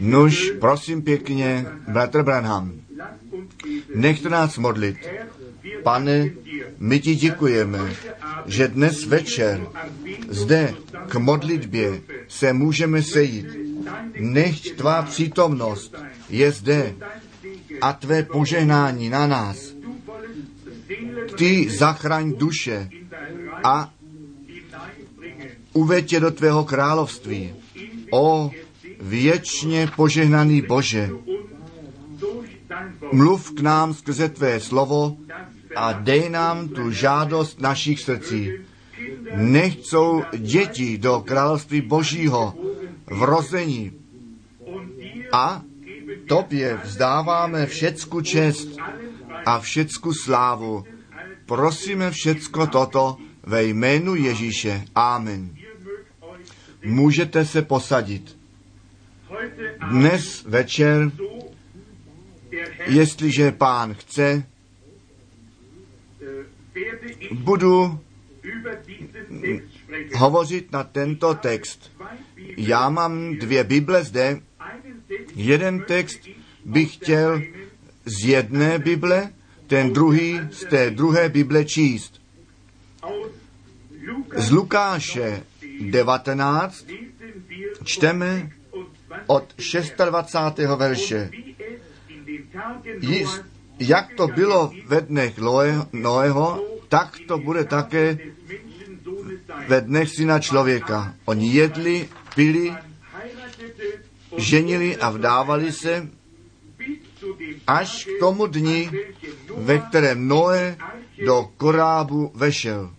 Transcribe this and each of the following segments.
Nuž, prosím pěkně, bratr Branham, nechte nás modlit. Pane, my ti děkujeme, že dnes večer zde k modlitbě se můžeme sejít. Nechť tvá přítomnost je zde a tvé požehnání na nás. Ty zachraň duše a uveď je do tvého království. O věčně požehnaný Bože, mluv k nám skrze tvé slovo a dej nám tu žádost našich srdcí. Nech jsou děti do království Božího vrození a tobě vzdáváme všecku čest a všecku slávu. Prosíme všecko toto ve jménu Ježíše. Amen. Můžete se posadit. Dnes večer, jestliže pán chce, budu hovořit na tento text. Já mám dvě Bible zde. Jeden text bych chtěl z jedné Bible, ten druhý z té druhé Bible číst. Z Lukáše 19 čteme od 26. verše. Jak to bylo ve dnech Noého, tak to bude také ve dnech syna člověka. Oni jedli, pili, ženili a vdávali se až k tomu dni, ve kterém Noé do korábu vešel.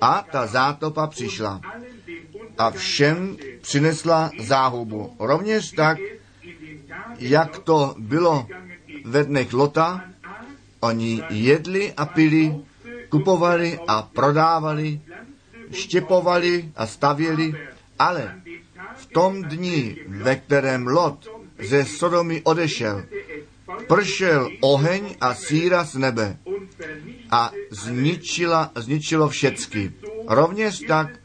A ta zátopa přišla a všem přinesla záhubu. Rovněž tak, jak to bylo ve dnech Lota, oni jedli a pili, kupovali a prodávali, štěpovali a stavěli, ale v tom dni, ve kterém Lot ze Sodomy odešel, pršel oheň a síra z nebe a zničila, zničilo všecky. Rovněž tak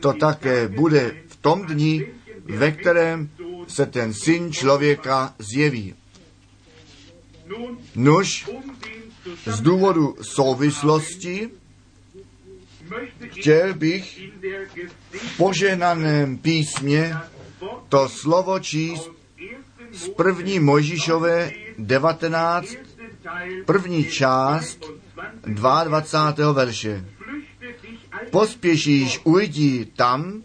to také bude v tom dni, ve kterém se ten syn člověka zjeví. Nuž, z důvodu souvislosti chtěl bych v požehnaném písmě to slovo číst z první Mojžíšové 19, první část 22. verše. Pospěšíš, ujdi tam,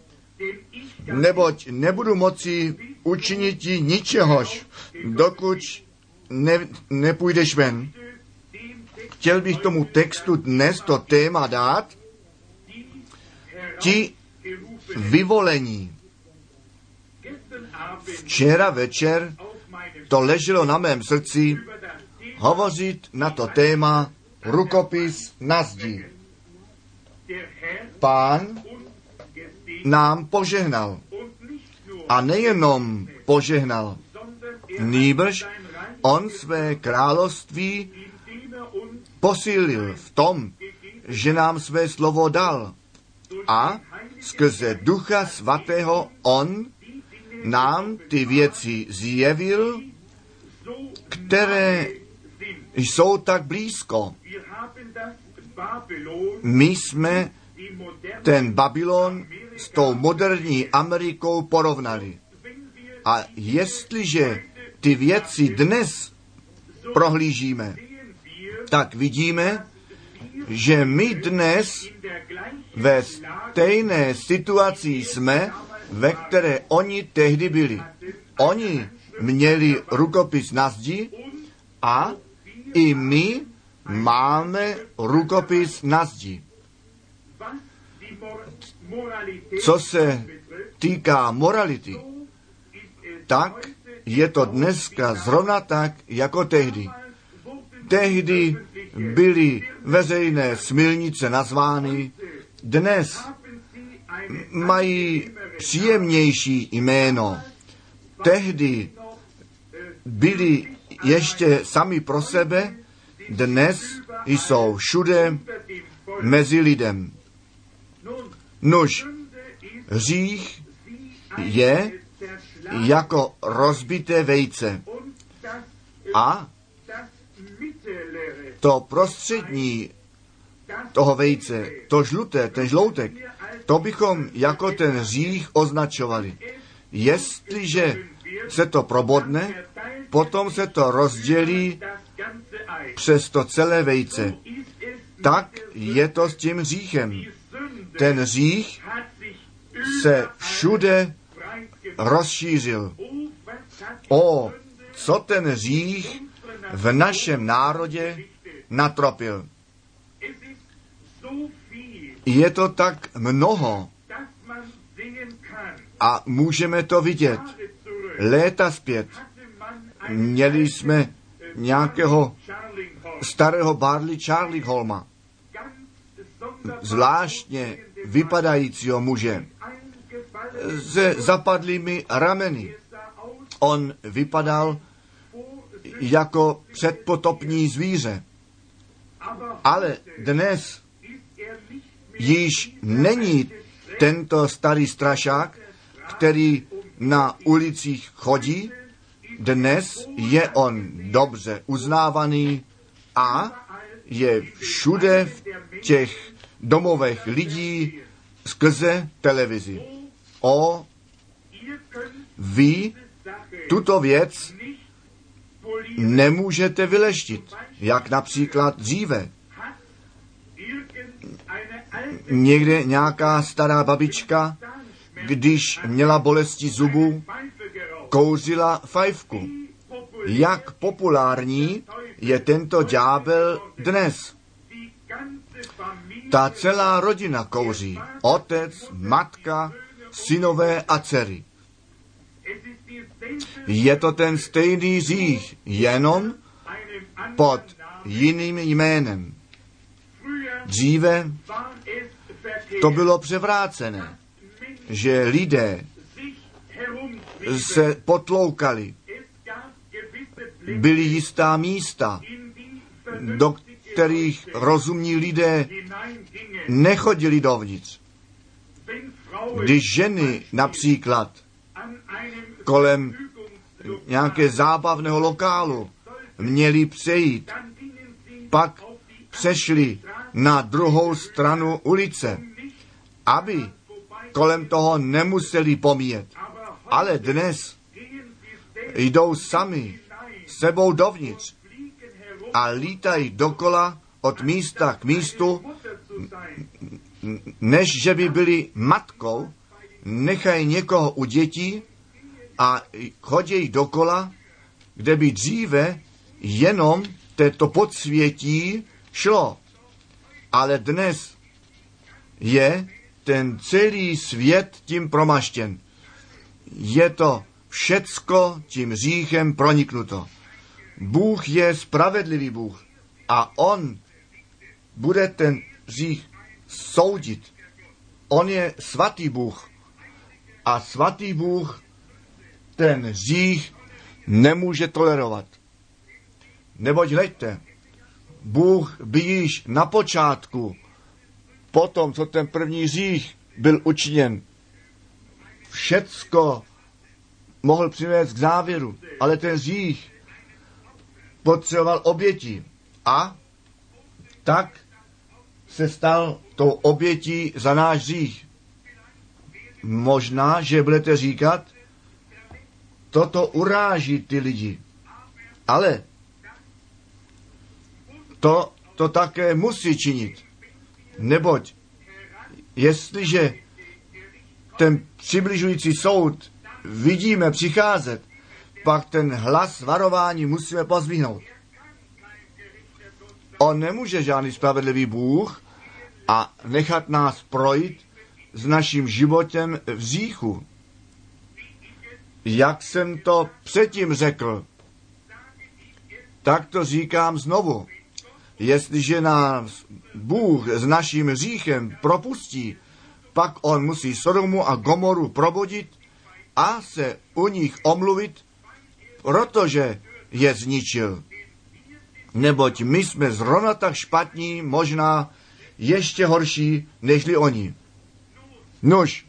neboť nebudu moci učinit ti ničehož, dokud ne, nepůjdeš ven. Chtěl bych tomu textu dnes to téma dát, ti vyvolení. Včera večer to leželo na mém srdci hovořit na to téma rukopis na zdi. Pán nám požehnal. A nejenom požehnal, nýbrž on své království posílil v tom, že nám své slovo dal. A skrze Ducha Svatého on nám ty věci zjevil, které jsou tak blízko. My jsme ten Babylon s tou moderní Amerikou porovnali. A jestliže ty věci dnes prohlížíme, tak vidíme, že my dnes ve stejné situaci jsme, ve které oni tehdy byli. Oni měli rukopis na zdi a i my máme rukopis na zdi. Co se týká morality, tak je to dneska zrovna tak, jako tehdy. Tehdy byly veřejné smilnice nazvány, dnes mají příjemnější jméno. Tehdy byli ještě sami pro sebe, dnes jsou všude mezi lidem. Nož, hřích je jako rozbité vejce. A to prostřední toho vejce, to žluté, ten žloutek, to bychom jako ten hřích označovali. Jestliže se to probodne, potom se to rozdělí přes to celé vejce. Tak je to s tím hříchem. Ten hřích se všude rozšířil. O, co ten hřích v našem národě natropil. Je to tak mnoho a můžeme to vidět. Léta zpět měli jsme nějakého starého Barley Charlie Holma, zvláštně vypadajícího muže, se zapadlými rameny. On vypadal jako předpotopní zvíře. Ale dnes již není tento starý strašák, který na ulicích chodí, dnes je on dobře uznávaný a je všude v těch domovech lidí skrze televizi. O, vy tuto věc nemůžete vyleštit, jak například dříve. Někde nějaká stará babička, když měla bolesti zubů, kouřila fajfku. Jak populární je tento ďábel dnes? Ta celá rodina kouří. Otec, matka, synové a dcery. Je to ten stejný řích, jenom pod jiným jménem. Dříve to bylo převrácené, že lidé se potloukali. Byly jistá místa, do kterých rozumní lidé nechodili dovnitř. Když ženy například kolem nějaké zábavného lokálu měli přejít, pak přešli na druhou stranu ulice, aby kolem toho nemuseli pomíjet. Ale dnes jdou sami sebou dovnitř a lítají dokola od místa k místu, než že by byli matkou, nechají někoho u dětí a chodí dokola, kde by dříve jenom této podsvětí šlo. Ale dnes je ten celý svět tím promaštěn. Je to všecko tím říchem proniknuto. Bůh je spravedlivý Bůh a On bude ten řích soudit. On je svatý Bůh a svatý Bůh ten řích nemůže tolerovat. Neboť hleďte, Bůh by již na počátku, potom, co ten první řích byl učiněn, všecko mohl přivést k závěru, ale ten řích potřeboval oběti a tak se stal tou obětí za náš řích. Možná, že budete říkat, toto uráží ty lidi, ale to, to také musí činit. Neboť, jestliže ten přibližující soud vidíme přicházet, pak ten hlas varování musíme pozvihnout. On nemůže žádný spravedlivý Bůh a nechat nás projít s naším životem v říchu. Jak jsem to předtím řekl, tak to říkám znovu. Jestliže nás Bůh s naším hříchem propustí, pak on musí Sodomu a Gomoru probudit a se u nich omluvit, protože je zničil. Neboť my jsme zrovna tak špatní, možná ještě horší, nežli oni. Nož,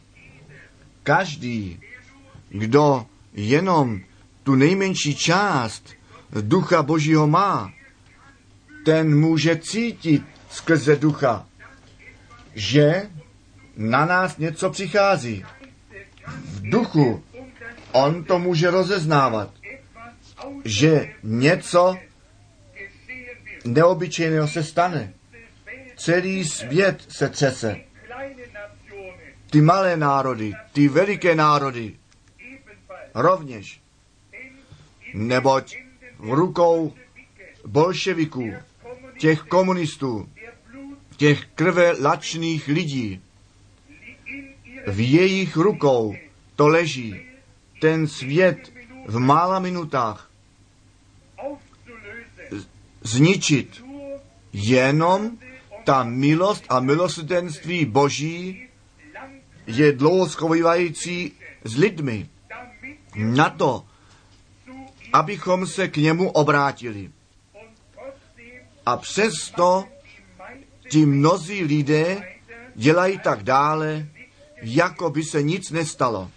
každý kdo jenom tu nejmenší část ducha Božího má, ten může cítit skrze ducha, že na nás něco přichází. V duchu on to může rozeznávat, že něco neobyčejného se stane. Celý svět se třese. Ty malé národy, ty veliké národy rovněž. Neboť v rukou bolševiků, těch komunistů, těch krve lačných lidí, v jejich rukou to leží. Ten svět v mála minutách zničit. Jenom ta milost a milosrdenství Boží je dlouho schovávající s lidmi na to, abychom se k němu obrátili. A přesto ti mnozí lidé dělají tak dále, jako by se nic nestalo.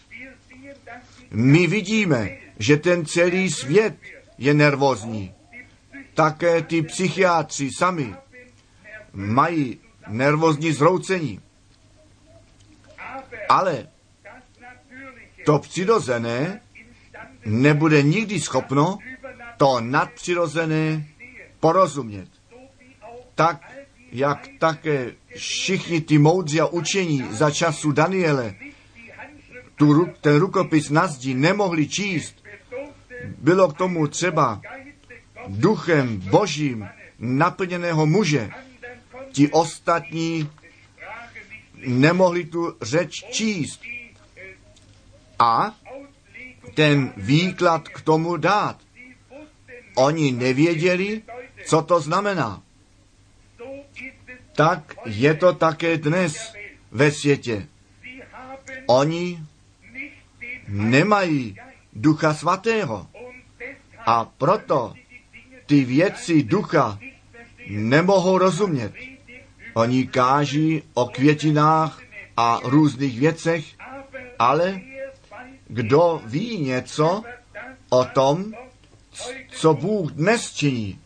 My vidíme, že ten celý svět je nervózní. Také ty psychiatři sami mají nervózní zroucení. Ale to přirozené nebude nikdy schopno to nadpřirozené porozumět. Tak, jak také všichni ty moudří a učení za času Daniele tu, ten rukopis na zdi nemohli číst, bylo k tomu třeba duchem božím naplněného muže. Ti ostatní nemohli tu řeč číst. A ten výklad k tomu dát. Oni nevěděli, co to znamená. Tak je to také dnes ve světě. Oni nemají ducha svatého. A proto ty věci ducha nemohou rozumět. Oni káží o květinách a různých věcech, ale kdo ví něco o tom, co Bůh dnes činí,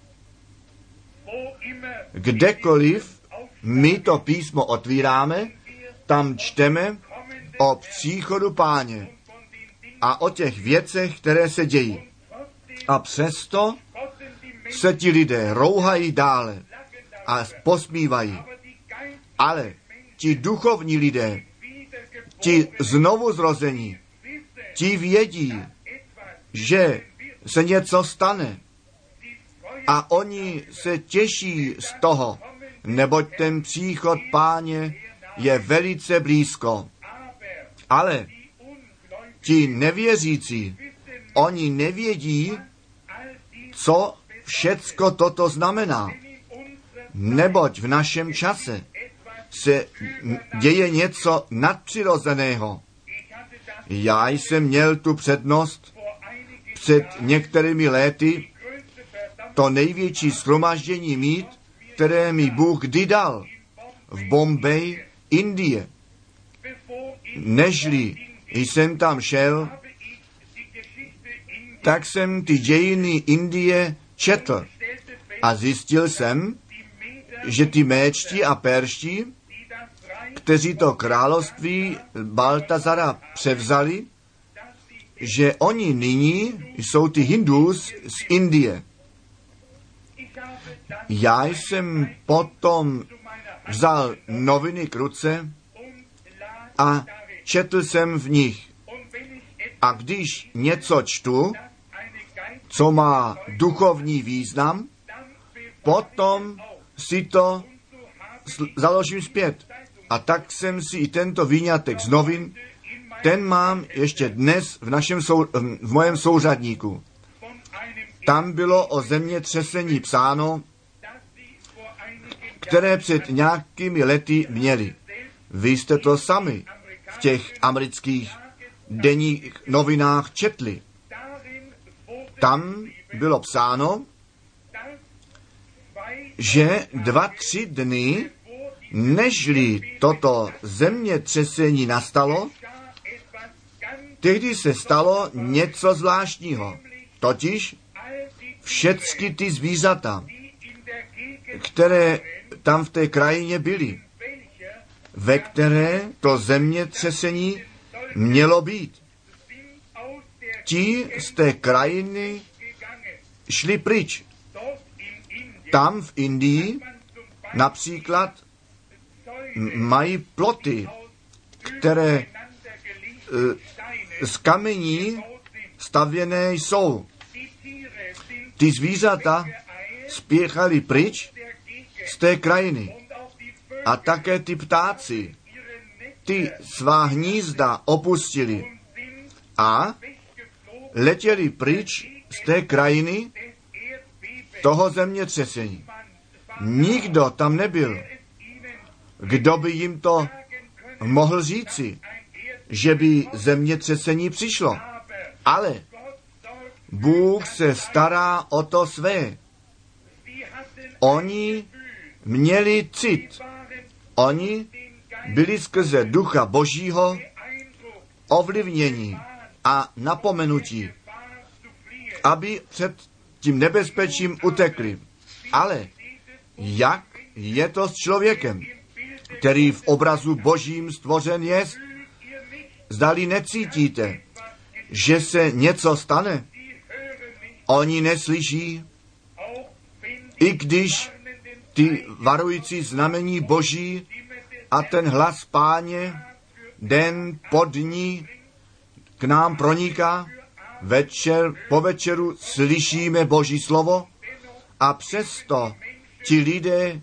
kdekoliv my to písmo otvíráme, tam čteme o příchodu páně a o těch věcech, které se dějí. A přesto se ti lidé rouhají dále a posmívají. Ale ti duchovní lidé, ti znovu zrození, ti vědí, že se něco stane. A oni se těší z toho, neboť ten příchod páně je velice blízko. Ale ti nevěřící, oni nevědí, co všecko toto znamená. Neboť v našem čase se děje něco nadpřirozeného. Já jsem měl tu přednost před některými léty to největší shromaždění mít, které mi Bůh kdy dal v Bombay, Indie. Nežli jsem tam šel, tak jsem ty dějiny Indie četl a zjistil jsem, že ty méčtí a perští, kteří to království Baltazara převzali, že oni nyní jsou ty hindus z Indie. Já jsem potom vzal noviny k ruce a četl jsem v nich. A když něco čtu, co má duchovní význam, potom si to založím zpět. A tak jsem si i tento výňatek z novin, ten mám ještě dnes v, našem sou, v mojem souřadníku. Tam bylo o zemětřesení psáno, které před nějakými lety měli. Vy jste to sami v těch amerických denních novinách četli. Tam bylo psáno, že dva, tři dny, nežli toto zemětřesení nastalo, Tehdy se stalo něco zvláštního, totiž všechny ty zvířata, které tam v té krajině byly, ve které to zemětřesení mělo být. Ti z té krajiny šli pryč. Tam v Indii například mají ploty, které z kamení stavěné jsou. Ty zvířata spěchali pryč z té krajiny. A také ty ptáci, ty svá hnízda opustili a letěli pryč z té krajiny toho zemětřesení. Nikdo tam nebyl, kdo by jim to mohl říci, že by zemětřesení přišlo. Ale Bůh se stará o to své. Oni měli cit. Oni byli skrze ducha božího ovlivnění a napomenutí, aby před tím nebezpečím utekli. Ale jak je to s člověkem, který v obrazu božím stvořen je? Zdali necítíte, že se něco stane? Oni neslyší, i když ty varující znamení boží a ten hlas páně den po dní k nám proniká, večer po večeru slyšíme boží slovo a přesto ti lidé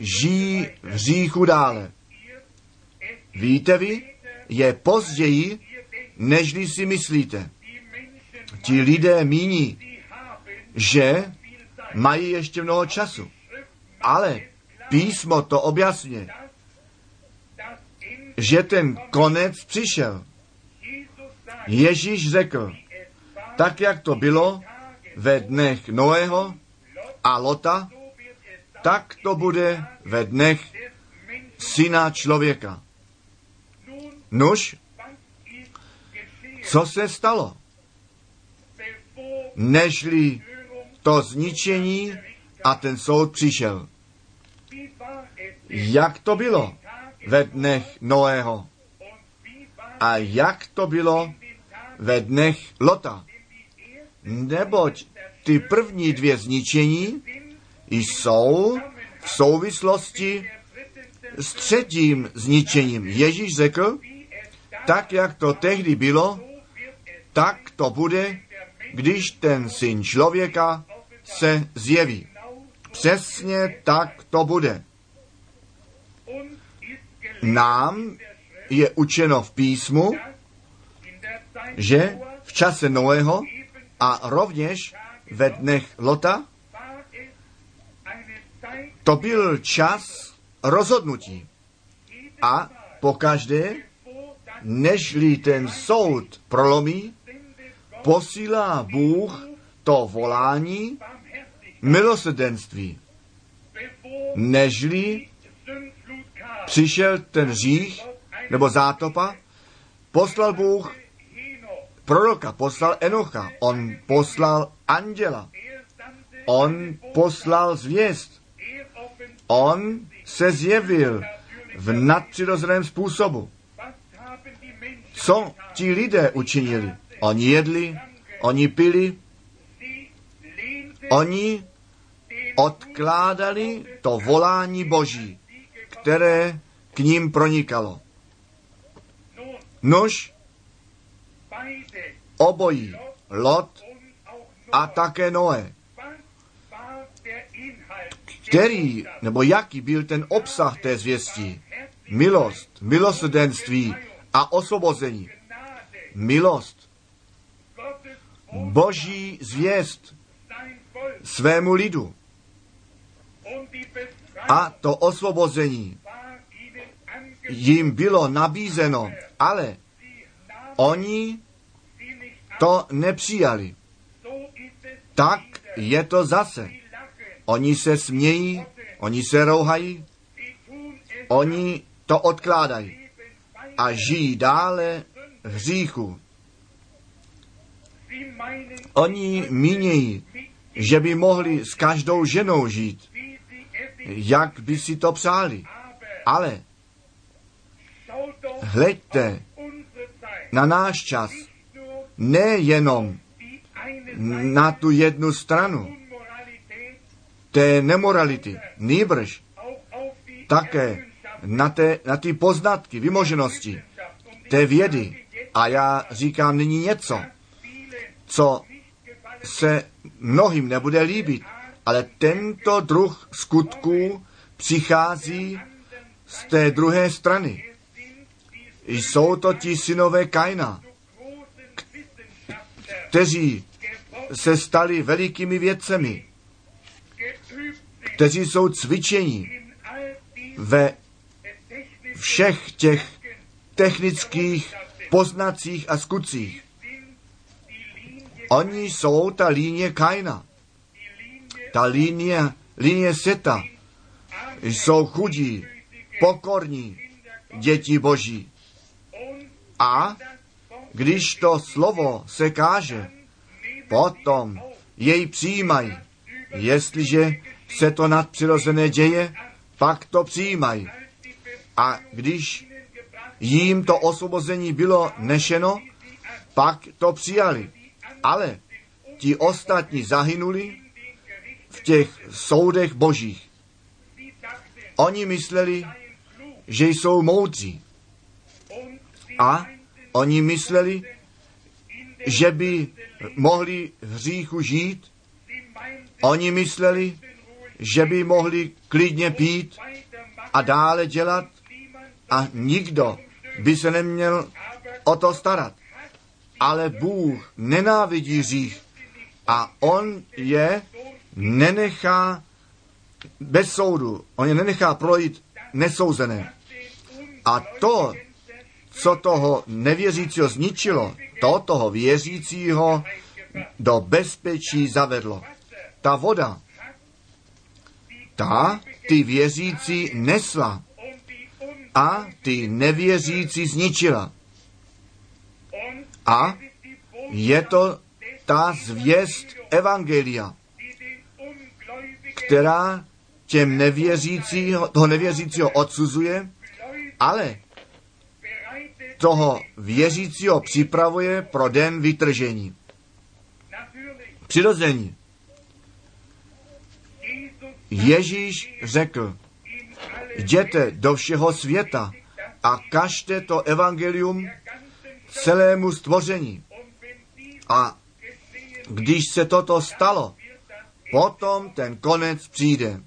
žijí v hříchu dále. Víte vy, je později, nežli si myslíte. Ti lidé míní, že mají ještě mnoho času. Ale písmo to objasně, že ten konec přišel. Ježíš řekl, tak jak to bylo ve dnech Noého a Lota, tak to bude ve dnech syna člověka. Nuž, co se stalo? Nežli to zničení a ten soud přišel. Jak to bylo ve dnech Noého? A jak to bylo ve dnech Lota? Neboť ty první dvě zničení jsou v souvislosti s třetím zničením. Ježíš řekl, tak jak to tehdy bylo, tak to bude, když ten syn člověka se zjeví. Přesně tak to bude. Nám je učeno v písmu, že v čase Noého a rovněž ve dnech Lota to byl čas rozhodnutí. A pokaždé, nežli ten soud prolomí, posílá Bůh to volání milosrdenství. Nežli přišel ten hřích nebo zátopa, poslal Bůh proroka, poslal Enocha, on poslal anděla, on poslal zvěst, on se zjevil v nadpřirozeném způsobu. Co ti lidé učinili? Oni jedli, oni pili, oni odkládali to volání Boží, které k ním pronikalo. Nož obojí, Lot a také Noé. Který, nebo jaký byl ten obsah té zvěstí? Milost, milosrdenství a osvobození. Milost. Boží zvěst svému lidu. A to osvobození jim bylo nabízeno, ale oni to nepřijali. Tak je to zase. Oni se smějí, oni se rouhají, oni to odkládají a žijí dále hříchu. Oni mínějí, že by mohli s každou ženou žít, jak by si to přáli. Ale hleďte na náš čas, nejenom na tu jednu stranu té nemorality, nýbrž také na, té, na ty poznatky, vymoženosti té vědy. A já říkám nyní něco, co se mnohým nebude líbit, ale tento druh skutků přichází z té druhé strany. Jsou to ti synové Kaina, kteří se stali velikými vědcemi, kteří jsou cvičení ve všech těch technických poznacích a skutcích. Oni jsou ta linie Kaina, ta linie, linie Seta. Jsou chudí, pokorní děti Boží. A když to slovo se káže, potom jej přijímají. Jestliže se to nadpřirozené děje, pak to přijímají. A když jim to osvobození bylo nešeno, pak to přijali. Ale ti ostatní zahynuli v těch soudech božích. Oni mysleli, že jsou moudří. A oni mysleli, že by mohli v hříchu žít. Oni mysleli, že by mohli klidně pít a dále dělat a nikdo by se neměl o to starat. Ale Bůh nenávidí hřích a on je nenechá bez soudu, on je nenechá projít nesouzené. A to, co toho nevěřícího zničilo, to toho věřícího do bezpečí zavedlo. Ta voda, ta ty věřící nesla a ty nevěřící zničila. A je to ta zvěst Evangelia, která těm nevěřícího, toho nevěřícího odsuzuje, ale toho věřícího připravuje pro den vytržení. Přirození. Ježíš řekl, jděte do všeho světa a kažte to evangelium celému stvoření. A když se toto stalo, potom ten konec přijde.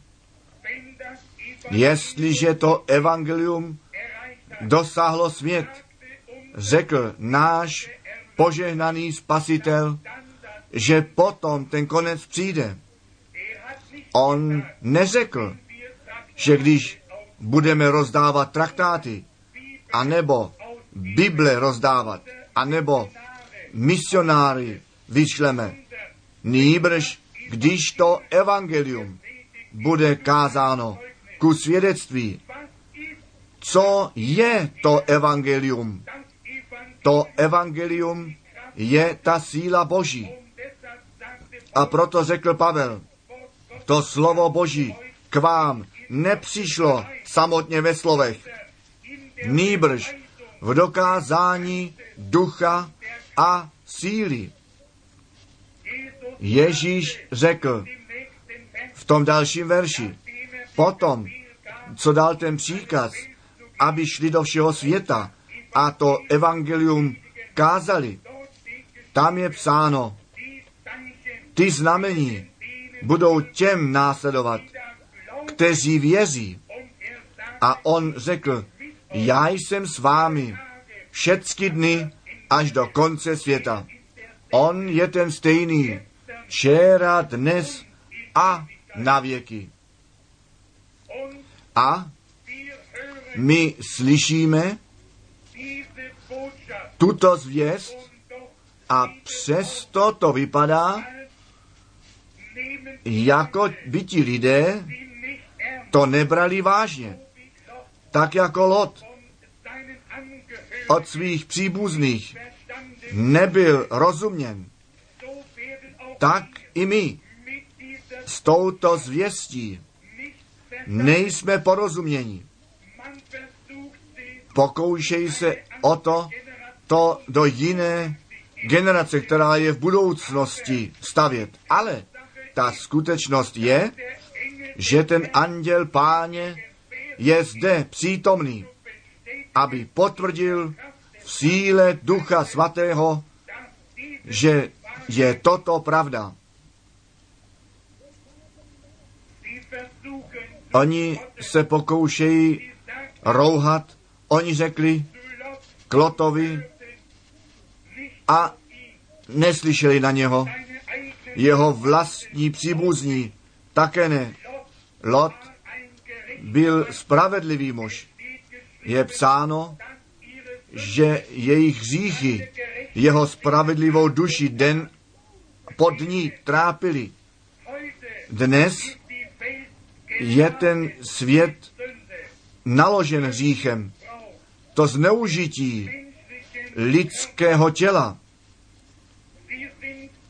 Jestliže to evangelium dosáhlo svět, řekl náš požehnaný spasitel, že potom ten konec přijde. On neřekl, že když budeme rozdávat traktáty, anebo Bible rozdávat, anebo misionáry vyšleme. Nýbrž, když to evangelium bude kázáno ku svědectví, co je to evangelium? To evangelium je ta síla Boží. A proto řekl Pavel, to slovo Boží k vám nepřišlo samotně ve slovech, nýbrž v dokázání ducha a síly. Ježíš řekl v tom dalším verši, potom, co dal ten příkaz, aby šli do všeho světa a to evangelium kázali, tam je psáno, ty znamení budou těm následovat, kteří věří. A on řekl, já jsem s vámi všechny dny až do konce světa. On je ten stejný, včera, dnes a na věky. A my slyšíme tuto zvěst a přesto to vypadá, jako by ti lidé to nebrali vážně. Tak jako Lot od svých příbuzných nebyl rozuměn, tak i my s touto zvěstí nejsme porozuměni. Pokoušej se o to, to do jiné generace, která je v budoucnosti stavět. Ale ta skutečnost je, že ten anděl páně je zde přítomný, aby potvrdil v síle Ducha Svatého, že je toto pravda. Oni se pokoušejí rouhat, oni řekli Klotovi a neslyšeli na něho. Jeho vlastní příbuzní také ne. Lot byl spravedlivý muž. Je psáno, že jejich hříchy jeho spravedlivou duši den po dní trápili. Dnes je ten svět naložen hříchem. To zneužití lidského těla.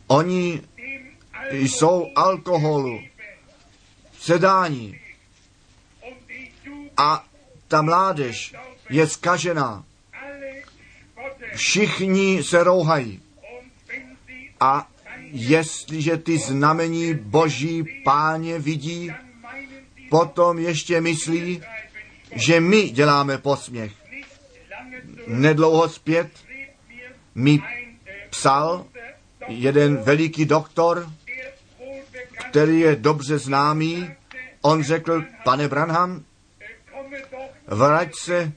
Oni jsou alkoholu, sedání a ta mládež je skažená. Všichni se rouhají. A jestliže ty znamení Boží páně vidí, potom ještě myslí, že my děláme posměch. Nedlouho zpět mi psal jeden veliký doktor, který je dobře známý. On řekl, pane Branham, vrať se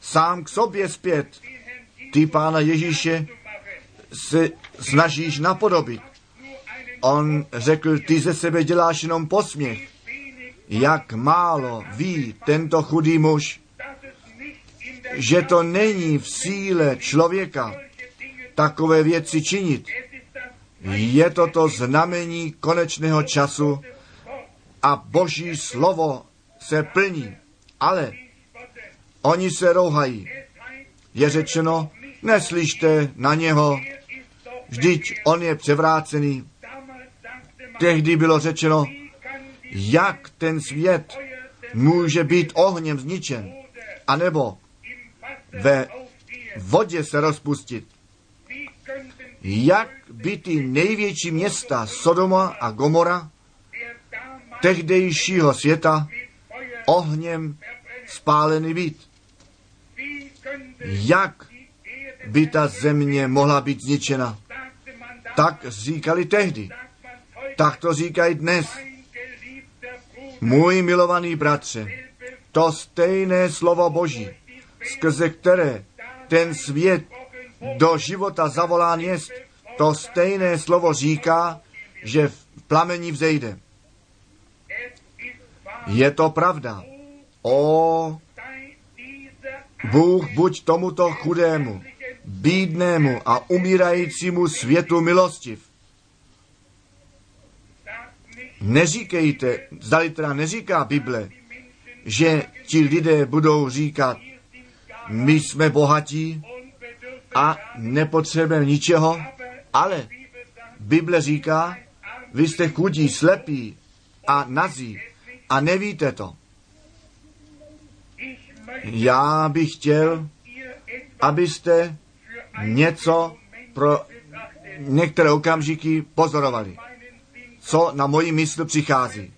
sám k sobě zpět. Ty pána Ježíše se snažíš napodobit. On řekl, ty ze sebe děláš jenom posměch. Jak málo ví tento chudý muž, že to není v síle člověka takové věci činit. Je to to znamení konečného času a Boží slovo se plní. Ale oni se rouhají. Je řečeno, neslyšte na něho, vždyť on je převrácený. Tehdy bylo řečeno, jak ten svět může být ohněm zničen, anebo ve vodě se rozpustit. Jak by ty největší města Sodoma a Gomora tehdejšího světa ohněm spáleny být. Jak by ta země mohla být zničena? Tak říkali tehdy. Tak to říkají dnes. Můj milovaný bratře, to stejné slovo Boží, skrze které ten svět do života zavolán jest, to stejné slovo říká, že v plamení vzejde. Je to pravda. O, Bůh buď tomuto chudému, bídnému a umírajícímu světu milostiv. Neříkejte, zdali teda neříká Bible, že ti lidé budou říkat, my jsme bohatí a nepotřebujeme ničeho, ale Bible říká, vy jste chudí, slepí a nazí a nevíte to. Já bych chtěl, abyste něco pro některé okamžiky pozorovali, co na moji mysl přichází.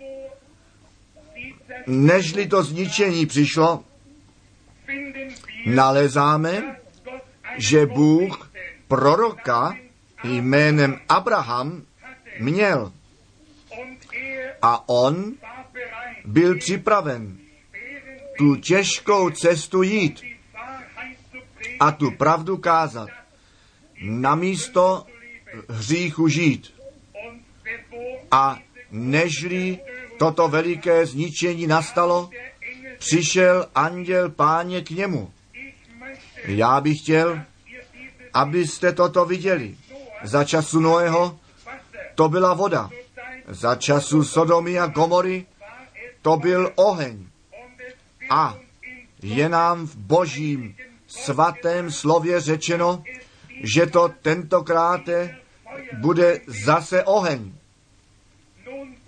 Nežli to zničení přišlo, nalezáme, že Bůh proroka jménem Abraham měl. A on byl připraven tu těžkou cestu jít a tu pravdu kázat. Na místo hříchu žít. A nežli toto veliké zničení nastalo, přišel anděl páně k němu. Já bych chtěl, abyste toto viděli. Za času Noého to byla voda. Za času Sodomy a Gomory to byl oheň. A je nám v božím svatém slově řečeno, že to tentokrát bude zase oheň.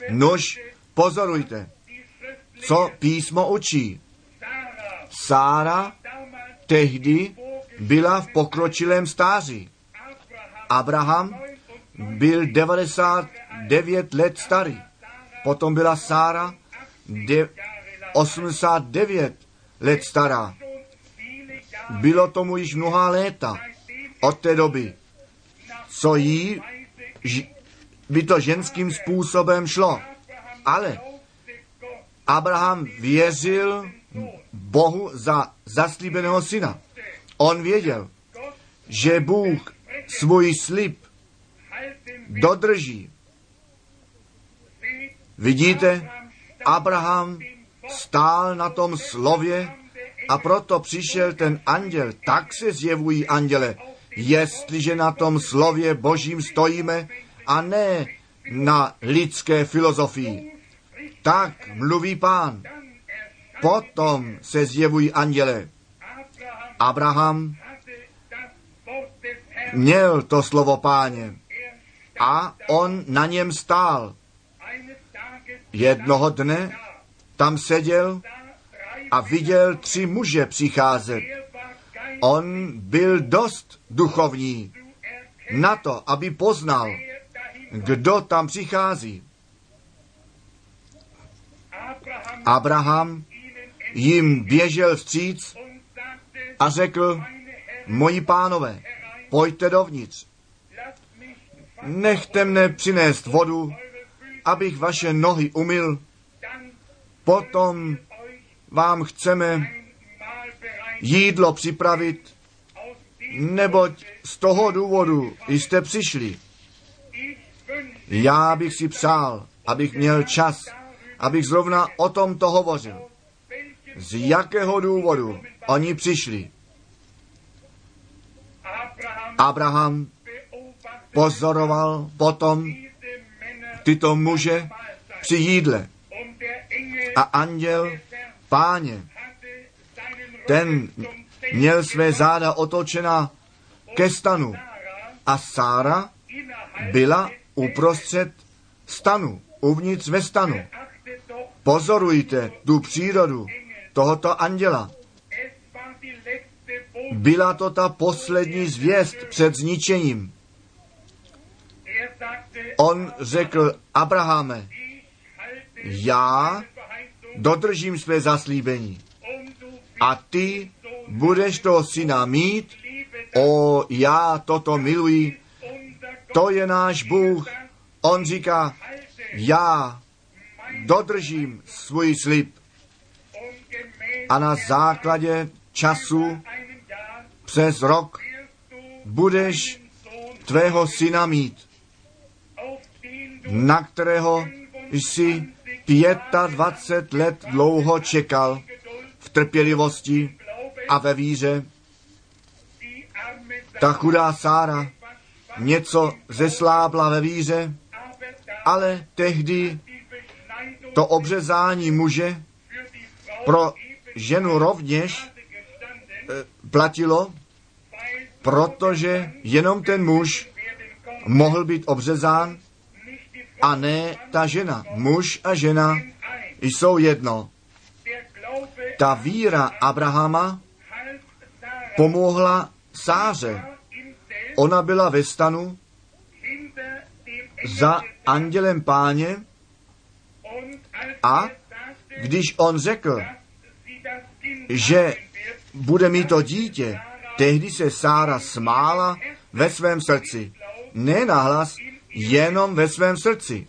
Nož pozorujte, co písmo učí. Sára tehdy byla v pokročilém stáří. Abraham byl 99 let starý. Potom byla Sára 89 let stará. Bylo tomu již mnoha léta od té doby, co jí by to ženským způsobem šlo. Ale Abraham věřil Bohu za zaslíbeného syna. On věděl, že Bůh svůj slib dodrží. Vidíte, Abraham stál na tom slově a proto přišel ten anděl. Tak se zjevují anděle, jestliže na tom slově božím stojíme a ne na lidské filozofii. Tak mluví pán. Potom se zjevují anděle. Abraham měl to slovo páně a on na něm stál. Jednoho dne tam seděl a viděl tři muže přicházet. On byl dost duchovní na to, aby poznal, kdo tam přichází. Abraham jim běžel vstříc a řekl, moji pánové, pojďte dovnitř. Nechte mne přinést vodu, abych vaše nohy umyl. Potom vám chceme jídlo připravit, neboť z toho důvodu jste přišli. Já bych si přál, abych měl čas, abych zrovna o tomto hovořil. Z jakého důvodu oni přišli? Abraham pozoroval potom tyto muže při jídle. A anděl páně, ten měl své záda otočena ke stanu. A Sára byla uprostřed stanu, uvnitř ve stanu. Pozorujte tu přírodu tohoto anděla. Byla to ta poslední zvěst před zničením. On řekl, Abrahame, já dodržím své zaslíbení a ty budeš toho syna mít, o já toto miluji, to je náš Bůh. On říká, já dodržím svůj slib. A na základě času přes rok budeš tvého syna mít, na kterého jsi 25 let dlouho čekal v trpělivosti a ve víře. Ta chudá Sára něco zeslábla ve víře, ale tehdy to obřezání muže pro ženu rovněž eh, platilo, protože jenom ten muž mohl být obřezán a ne ta žena. Muž a žena jsou jedno. Ta víra Abrahama pomohla Sáře. Ona byla ve stanu za andělem páně a když on řekl, že bude mít to dítě, tehdy se Sára smála ve svém srdci. Ne nahlas, jenom ve svém srdci.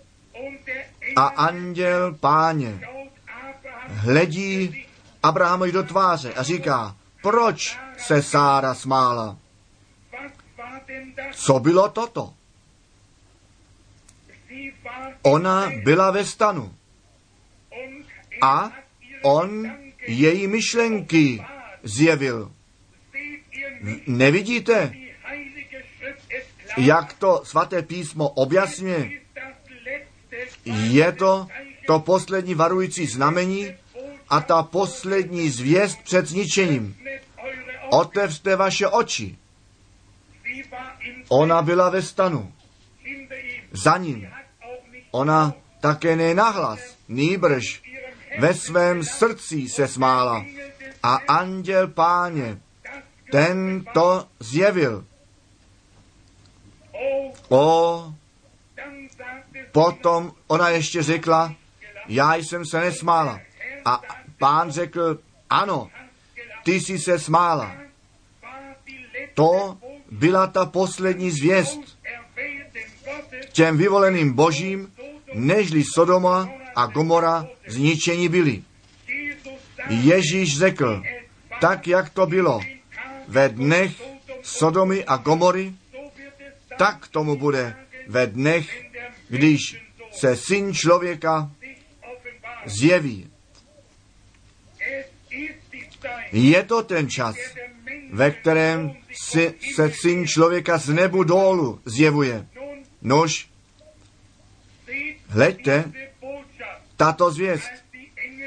A anděl páně hledí Abrahamovi do tváře a říká, proč se Sára smála? Co bylo toto? Ona byla ve stanu a on její myšlenky zjevil. Nevidíte, jak to svaté písmo objasňuje? Je to to poslední varující znamení a ta poslední zvěst před zničením. Otevřte vaše oči. Ona byla ve stanu za ním. Ona také ne nahlas, nýbrž ve svém srdci se smála. A anděl páně, ten to zjevil. O, potom ona ještě řekla, já jsem se nesmála. A pán řekl, ano, ty jsi se smála. To byla ta poslední zvěst těm vyvoleným božím, nežli Sodoma a Gomora zničení byli. Ježíš řekl, tak jak to bylo ve dnech Sodomy a Gomory, tak tomu bude ve dnech, když se syn člověka zjeví. Je to ten čas, ve kterém si, se syn člověka z nebu dolů zjevuje. Nož, hleďte, tato zvěst,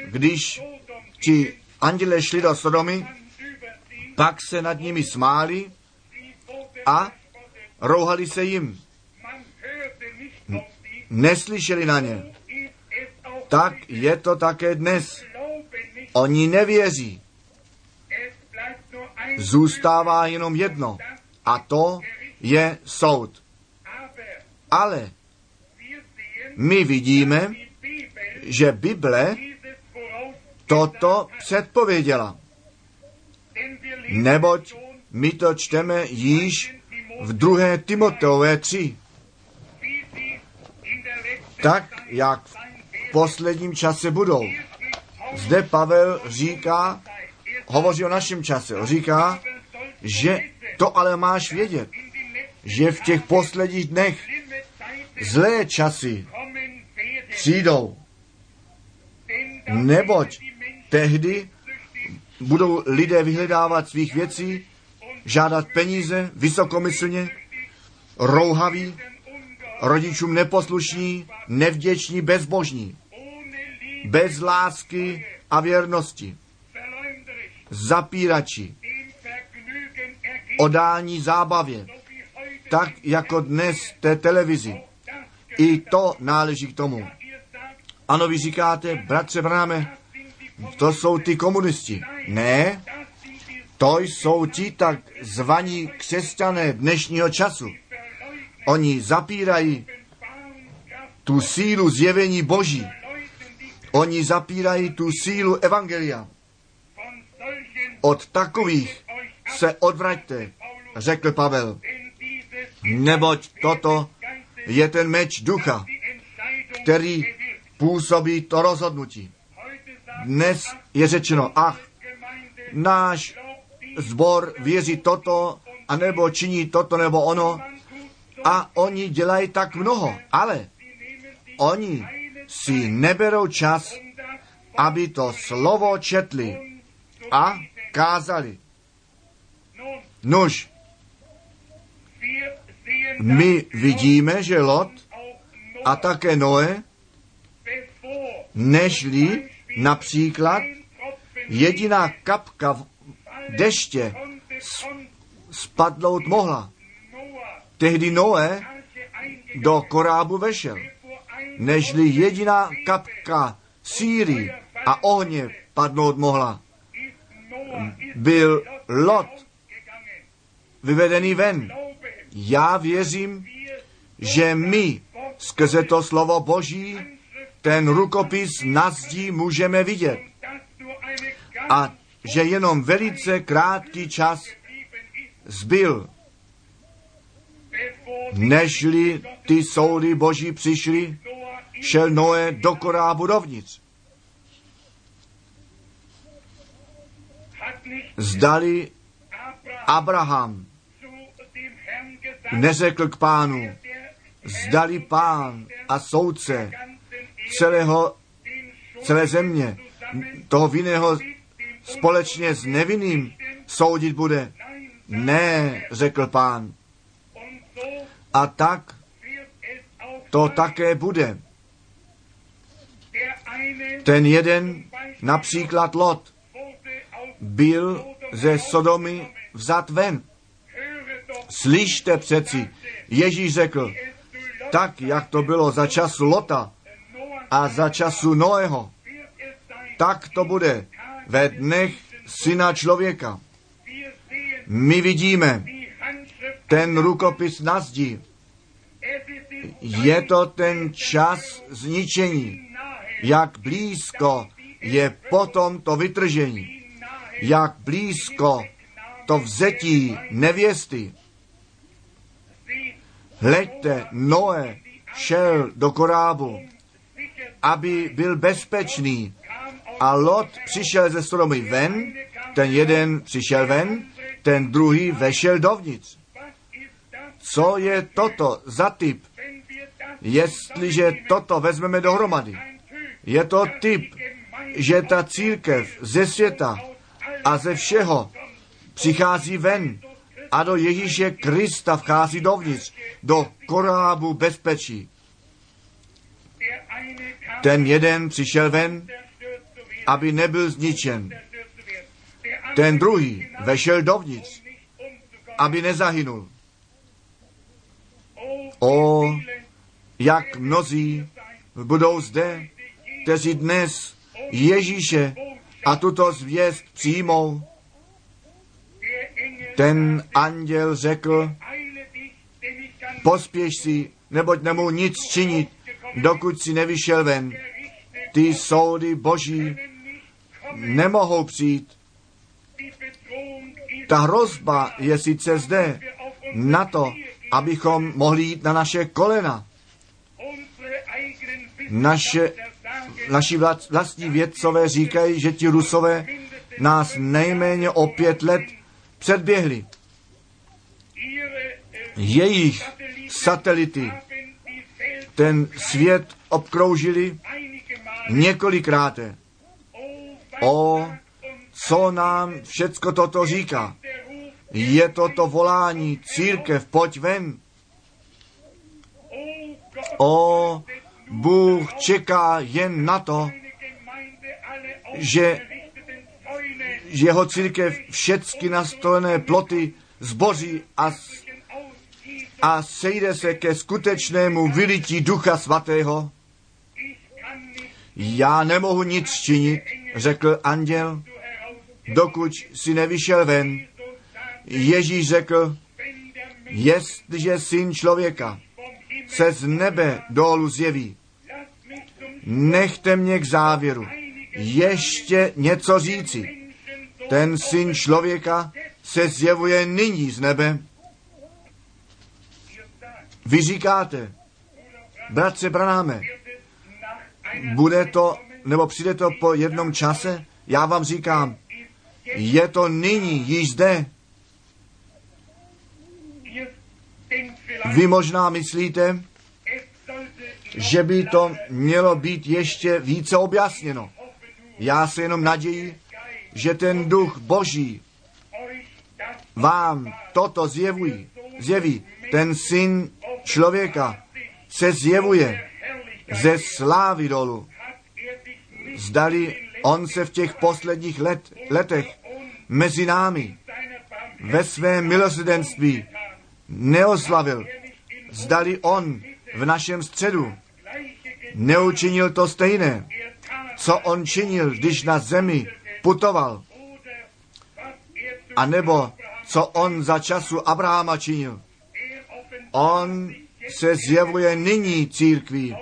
když ti anděle šli do Sodomy, pak se nad nimi smáli a rouhali se jim. Neslyšeli na ně. Tak je to také dnes. Oni nevěří. Zůstává jenom jedno. A to je soud. Ale my vidíme, že Bible toto předpověděla. Neboť my to čteme již v druhé Timoteové 3. Tak, jak v posledním čase budou. Zde Pavel říká, hovoří o našem čase, říká, že to ale máš vědět, že v těch posledních dnech zlé časy přijdou. Neboť tehdy budou lidé vyhledávat svých věcí, žádat peníze vysokomyslně, rouhaví, rodičům neposlušní, nevděční, bezbožní, bez lásky a věrnosti, zapírači, odání zábavě, tak jako dnes té televizi. I to náleží k tomu. Ano, vy říkáte, bratře Bráme, to jsou ty komunisti. Ne, to jsou ti tak zvaní křesťané dnešního času. Oni zapírají tu sílu zjevení Boží. Oni zapírají tu sílu Evangelia. Od takových se odvraťte, řekl Pavel. Neboť toto je ten meč ducha, který působí to rozhodnutí. Dnes je řečeno, ach, náš zbor věří toto, anebo činí toto nebo ono a oni dělají tak mnoho, ale oni si neberou čas, aby to slovo četli a kázali. Nuž, my vidíme, že Lot a také Noé, nežli například jediná kapka deště spadnout mohla. Tehdy Noé do korábu vešel, nežli jediná kapka síry a ohně padnout mohla. Byl Lot vyvedený ven. Já věřím, že my skrze to slovo Boží ten rukopis na zdi můžeme vidět. A že jenom velice krátký čas zbyl, nežli ty soudy boží přišly, šel Noé do korábu dovnitř. Zdali Abraham neřekl k pánu, zdali pán a soudce celého, celé země, toho vinného společně s nevinným soudit bude. Ne, řekl pán. A tak to také bude. Ten jeden, například Lot, byl ze Sodomy vzat ven. Slyšte přeci, Ježíš řekl, tak, jak to bylo za času Lota a za času Noého, tak to bude ve dnech syna člověka. My vidíme ten rukopis na zdi. Je to ten čas zničení. Jak blízko je potom to vytržení. Jak blízko to vzetí nevěsty. Hleďte, Noé šel do korábu, aby byl bezpečný. A Lot přišel ze stromy ven, ten jeden přišel ven, ten druhý vešel dovnitř. Co je toto za typ? Jestliže toto vezmeme dohromady, je to typ, že ta církev ze světa a ze všeho přichází ven a do Ježíše Krista vchází dovnitř, do korábu bezpečí. Ten jeden přišel ven, aby nebyl zničen. Ten druhý vešel dovnitř, aby nezahynul. O, jak mnozí budou zde, kteří dnes Ježíše a tuto zvěst přijmou. Ten anděl řekl, pospěš si, neboť nemohu nic činit, dokud si nevyšel ven. Ty soudy boží nemohou přijít. Ta hrozba je sice zde na to, abychom mohli jít na naše kolena. Naše, naši vlastní vědcové říkají, že ti rusové nás nejméně o pět let předběhli. Jejich satelity ten svět obkroužili několikrát. O, co nám všecko toto říká? Je to to volání, církev, pojď ven. O, Bůh čeká jen na to, že jeho církev všecky nastolené ploty zboří a, a sejde se ke skutečnému vylití Ducha Svatého. Já nemohu nic činit, řekl anděl, dokud si nevyšel ven. Ježíš řekl, jestliže syn člověka se z nebe dolů zjeví, nechte mě k závěru ještě něco říci. Ten syn člověka se zjevuje nyní z nebe. Vy říkáte, bratře Branáme, bude to, nebo přijde to po jednom čase? Já vám říkám, je to nyní, již zde. Vy možná myslíte, že by to mělo být ještě více objasněno. Já se jenom naději, že ten duch boží vám toto zjevují, zjeví. Ten syn člověka se zjevuje ze slávy dolu. Zdali on se v těch posledních let, letech mezi námi ve svém milosrdenství neoslavil. Zdali on v našem středu neučinil to stejné, co on činil, když na zemi putoval. A nebo co on za času Abrahama činil. On se zjevuje nyní církví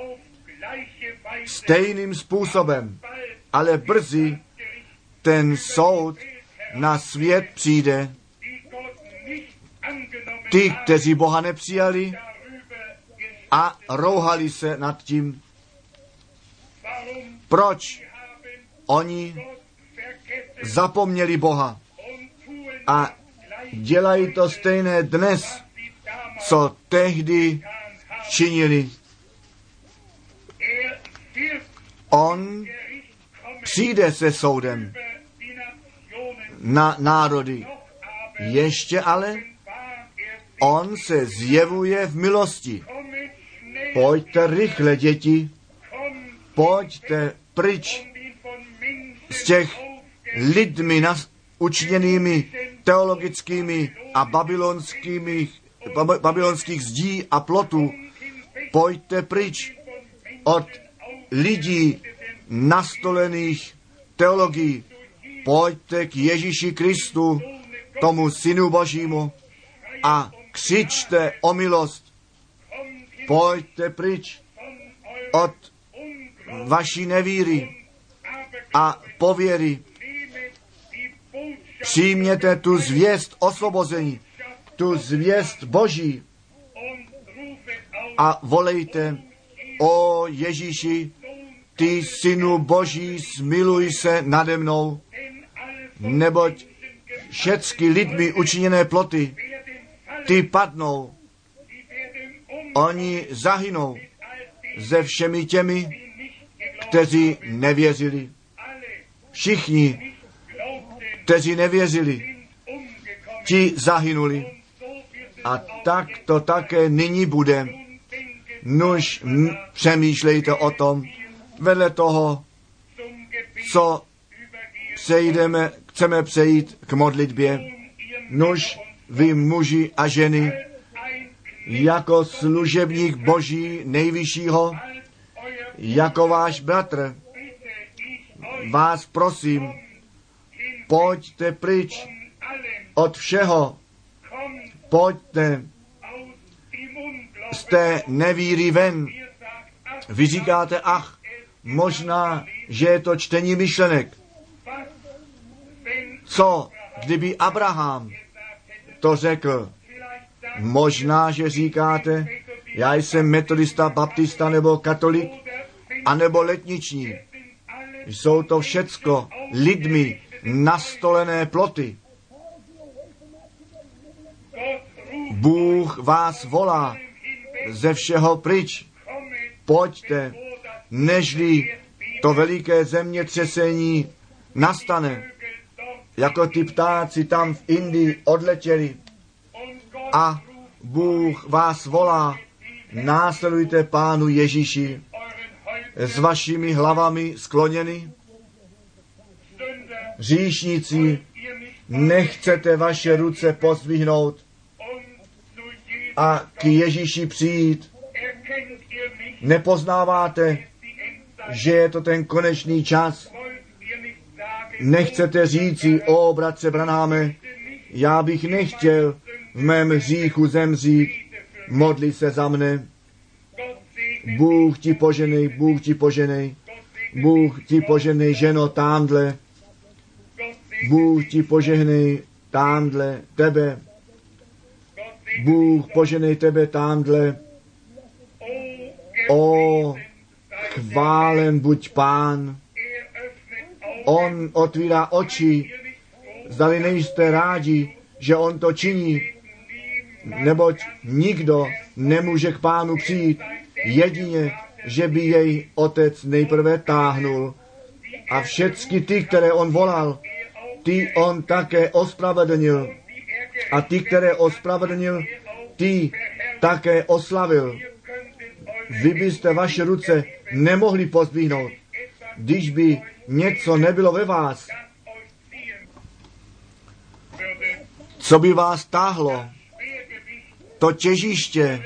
stejným způsobem, ale brzy ten soud na svět přijde. Ty, kteří Boha nepřijali a rouhali se nad tím. Proč oni zapomněli Boha a dělají to stejné dnes, co tehdy činili. On přijde se soudem na národy. Ještě ale on se zjevuje v milosti. Pojďte rychle, děti, pojďte pryč z těch lidmi nas, učiněnými teologickými a babylonskými, babylonských zdí a plotů pojďte pryč od lidí nastolených teologií. Pojďte k Ježíši Kristu, tomu Synu Božímu a křičte o milost. Pojďte pryč od vaší nevíry a pověry. Přijměte tu zvěst osvobození, tu zvěst Boží a volejte, o Ježíši, ty synu Boží, smiluj se nade mnou, neboť všecky lidmi učiněné ploty, ty padnou, oni zahynou ze všemi těmi, kteří nevěřili. Všichni, kteří nevěřili, ti zahynuli. A tak to také nyní bude. Nuž m- přemýšlejte o tom, vedle toho, co přejdeme, chceme přejít k modlitbě. Nuž vy muži a ženy, jako služebník Boží nejvyššího, jako váš bratr, vás prosím, pojďte pryč od všeho, pojďte z té nevíry ven. Vy říkáte, ach, možná, že je to čtení myšlenek. Co, kdyby Abraham to řekl? Možná, že říkáte, já jsem metodista, baptista nebo katolik, anebo letniční. Jsou to všecko lidmi nastolené ploty. Bůh vás volá ze všeho pryč. Pojďte, nežli to veliké zemětřesení nastane, jako ty ptáci tam v Indii odletěli a Bůh vás volá, následujte Pánu Ježíši s vašimi hlavami skloněny. Říšníci, nechcete vaše ruce pozdvihnout a k Ježíši přijít. Nepoznáváte, že je to ten konečný čas. Nechcete říci, o bratře Branáme, já bych nechtěl v mém hříchu zemřít, modli se za mne. Bůh ti poženej, Bůh ti poženej, Bůh ti poženej, ženo, támdle. Bůh ti požehnej támdle tebe. Bůh poženej tebe támdle. O, chválen buď pán. On otvírá oči. Zdali nejste rádi, že on to činí, neboť nikdo nemůže k pánu přijít, jedině, že by jej otec nejprve táhnul. A všecky ty, které on volal, ty on také ospravedlnil. A ty, které ospravedlnil, ty také oslavil. Vy byste vaše ruce nemohli pozdvihnout, když by něco nebylo ve vás. Co by vás táhlo? To těžiště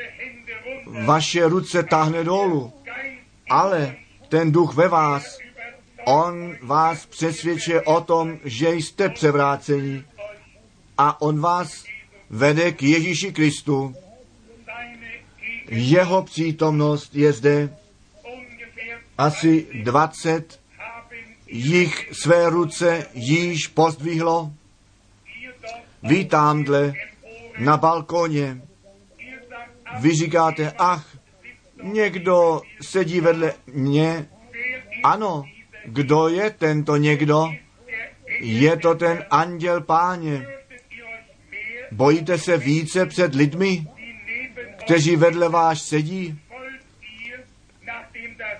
vaše ruce táhne dolů, ale ten duch ve vás, on vás přesvědčuje o tom, že jste převráceni a on vás vede k Ježíši Kristu. Jeho přítomnost je zde. Asi 20 jich své ruce již pozdvihlo. Vítámdle na balkoně. Vy říkáte, ach, někdo sedí vedle mě. Ano, kdo je tento někdo? Je to ten anděl páně. Bojíte se více před lidmi, kteří vedle vás sedí?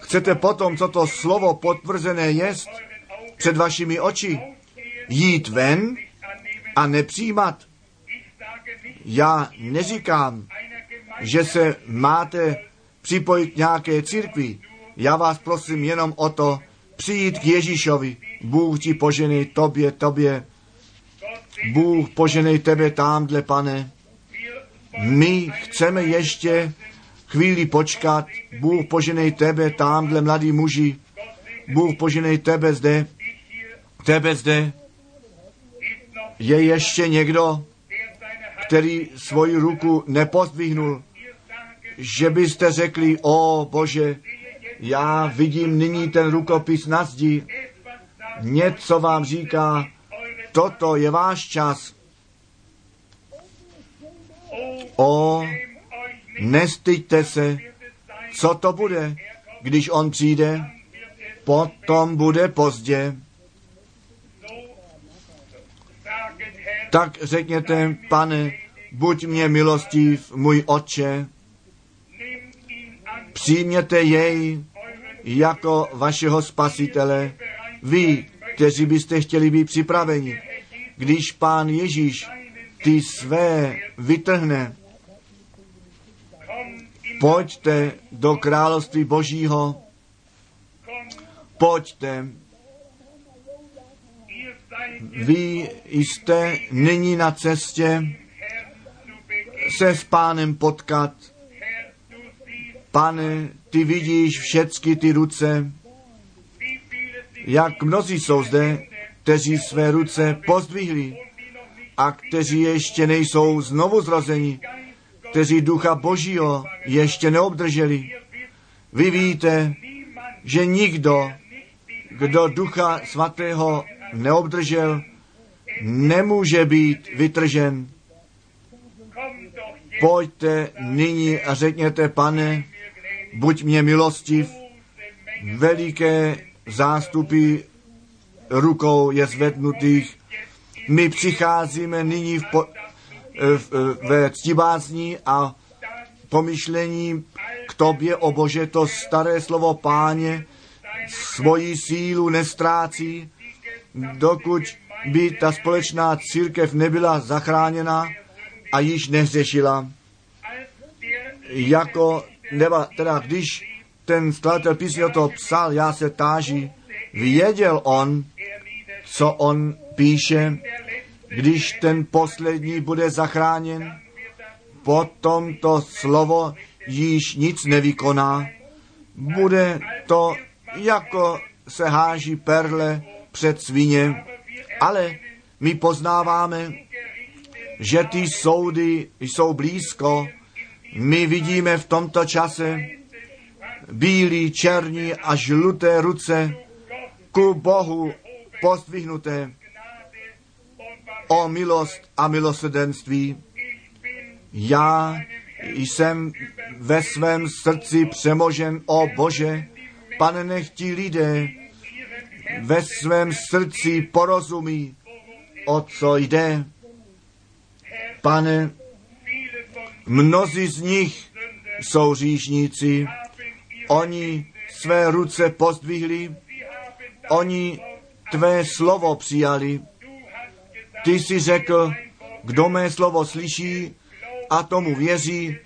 Chcete potom, co to slovo potvrzené jest, před vašimi oči, jít ven a nepřijímat? Já neříkám, že se máte připojit nějaké církvi. Já vás prosím jenom o to, přijít k Ježíšovi. Bůh ti poženej tobě, tobě. Bůh poženej tebe tamhle, pane. My chceme ještě chvíli počkat. Bůh poženej tebe, tamhle mladý muži. Bůh poženej tebe zde, tebe zde. Je ještě někdo, který svoji ruku nepozdvihnul, že byste řekli, o Bože, já vidím nyní ten rukopis na zdi, něco vám říká, toto je váš čas. O, nestyďte se, co to bude, když on přijde, potom bude pozdě. Tak řekněte, pane, buď mě milostiv, můj otče, přijměte jej jako vašeho spasitele, vy, kteří byste chtěli být připraveni. Když pán Ježíš ty své vytrhne, pojďte do království božího, pojďte. Vy jste nyní na cestě se s pánem potkat. Pane, ty vidíš všechny ty ruce, jak mnozí jsou zde, kteří své ruce pozdvihli a kteří ještě nejsou znovu zrozeni, kteří ducha Božího ještě neobdrželi. Vy víte, že nikdo, kdo ducha svatého neobdržel, nemůže být vytržen. Pojďte nyní a řekněte, pane, buď mě milostiv, veliké zástupy rukou je zvednutých. My přicházíme nyní v po, ve ctibázní a pomyšlení k tobě, o Bože, to staré slovo páně svoji sílu nestrácí, dokud by ta společná církev nebyla zachráněna a již nehřešila. Jako, nebo teda když ten skladatel písně to psal, já se táží, věděl on, co on píše, když ten poslední bude zachráněn, potom to slovo již nic nevykoná. Bude to jako se háží perle před svině, ale my poznáváme, že ty soudy jsou blízko. My vidíme v tomto čase bílý, černí a žluté ruce ku Bohu pozdvihnuté o milost a milosedenství. Já jsem ve svém srdci přemožen, o Bože, pane, nech ti lidé ve svém srdci porozumí, o co jde. Pane, mnozí z nich jsou říšníci, oni své ruce pozdvihli, oni tvé slovo přijali. Ty jsi řekl, kdo mé slovo slyší a tomu věří,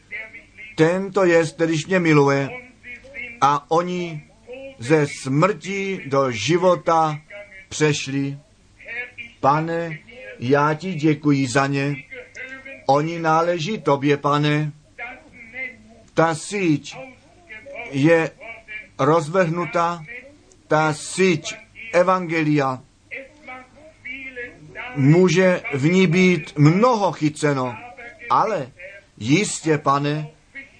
tento je, kterýž mě miluje. A oni ze smrti do života přešli. Pane, já ti děkuji za ně. Oni náleží tobě, pane. Ta síť je rozvrhnuta, ta síť evangelia. Může v ní být mnoho chyceno, ale jistě, pane,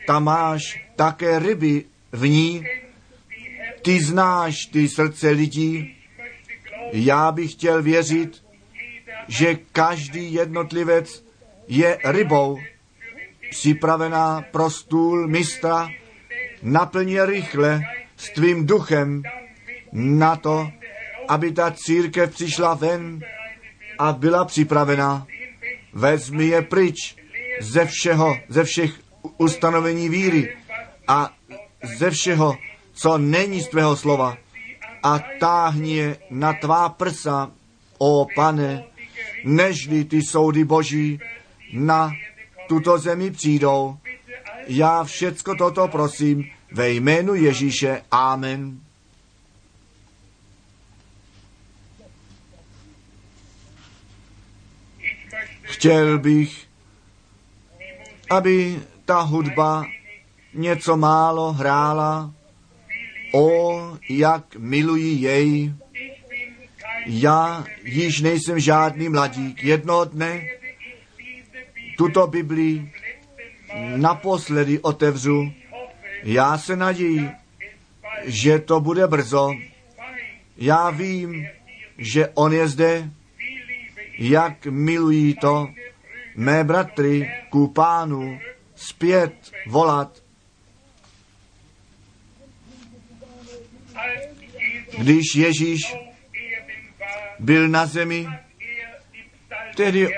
tam máš také ryby v ní. Ty znáš ty srdce lidí. Já bych chtěl věřit, že každý jednotlivec je rybou připravená pro stůl mistra, naplní rychle s tvým duchem na to, aby ta církev přišla ven a byla připravena. Vezmi je pryč ze všeho, ze všech ustanovení víry a ze všeho, co není z tvého slova a táhni je na tvá prsa, o pane, nežli ty soudy boží na tuto zemi přijdou. Já všecko toto prosím ve jménu Ježíše. Amen. Chtěl bych, aby ta hudba něco málo hrála. O, jak miluji jej. Já již nejsem žádný mladík. Jednoho dne tuto Bibli naposledy otevřu. Já se naději, že to bude brzo. Já vím, že on je zde, jak milují to mé bratry ku pánu zpět volat. Když Ježíš byl na zemi, tedy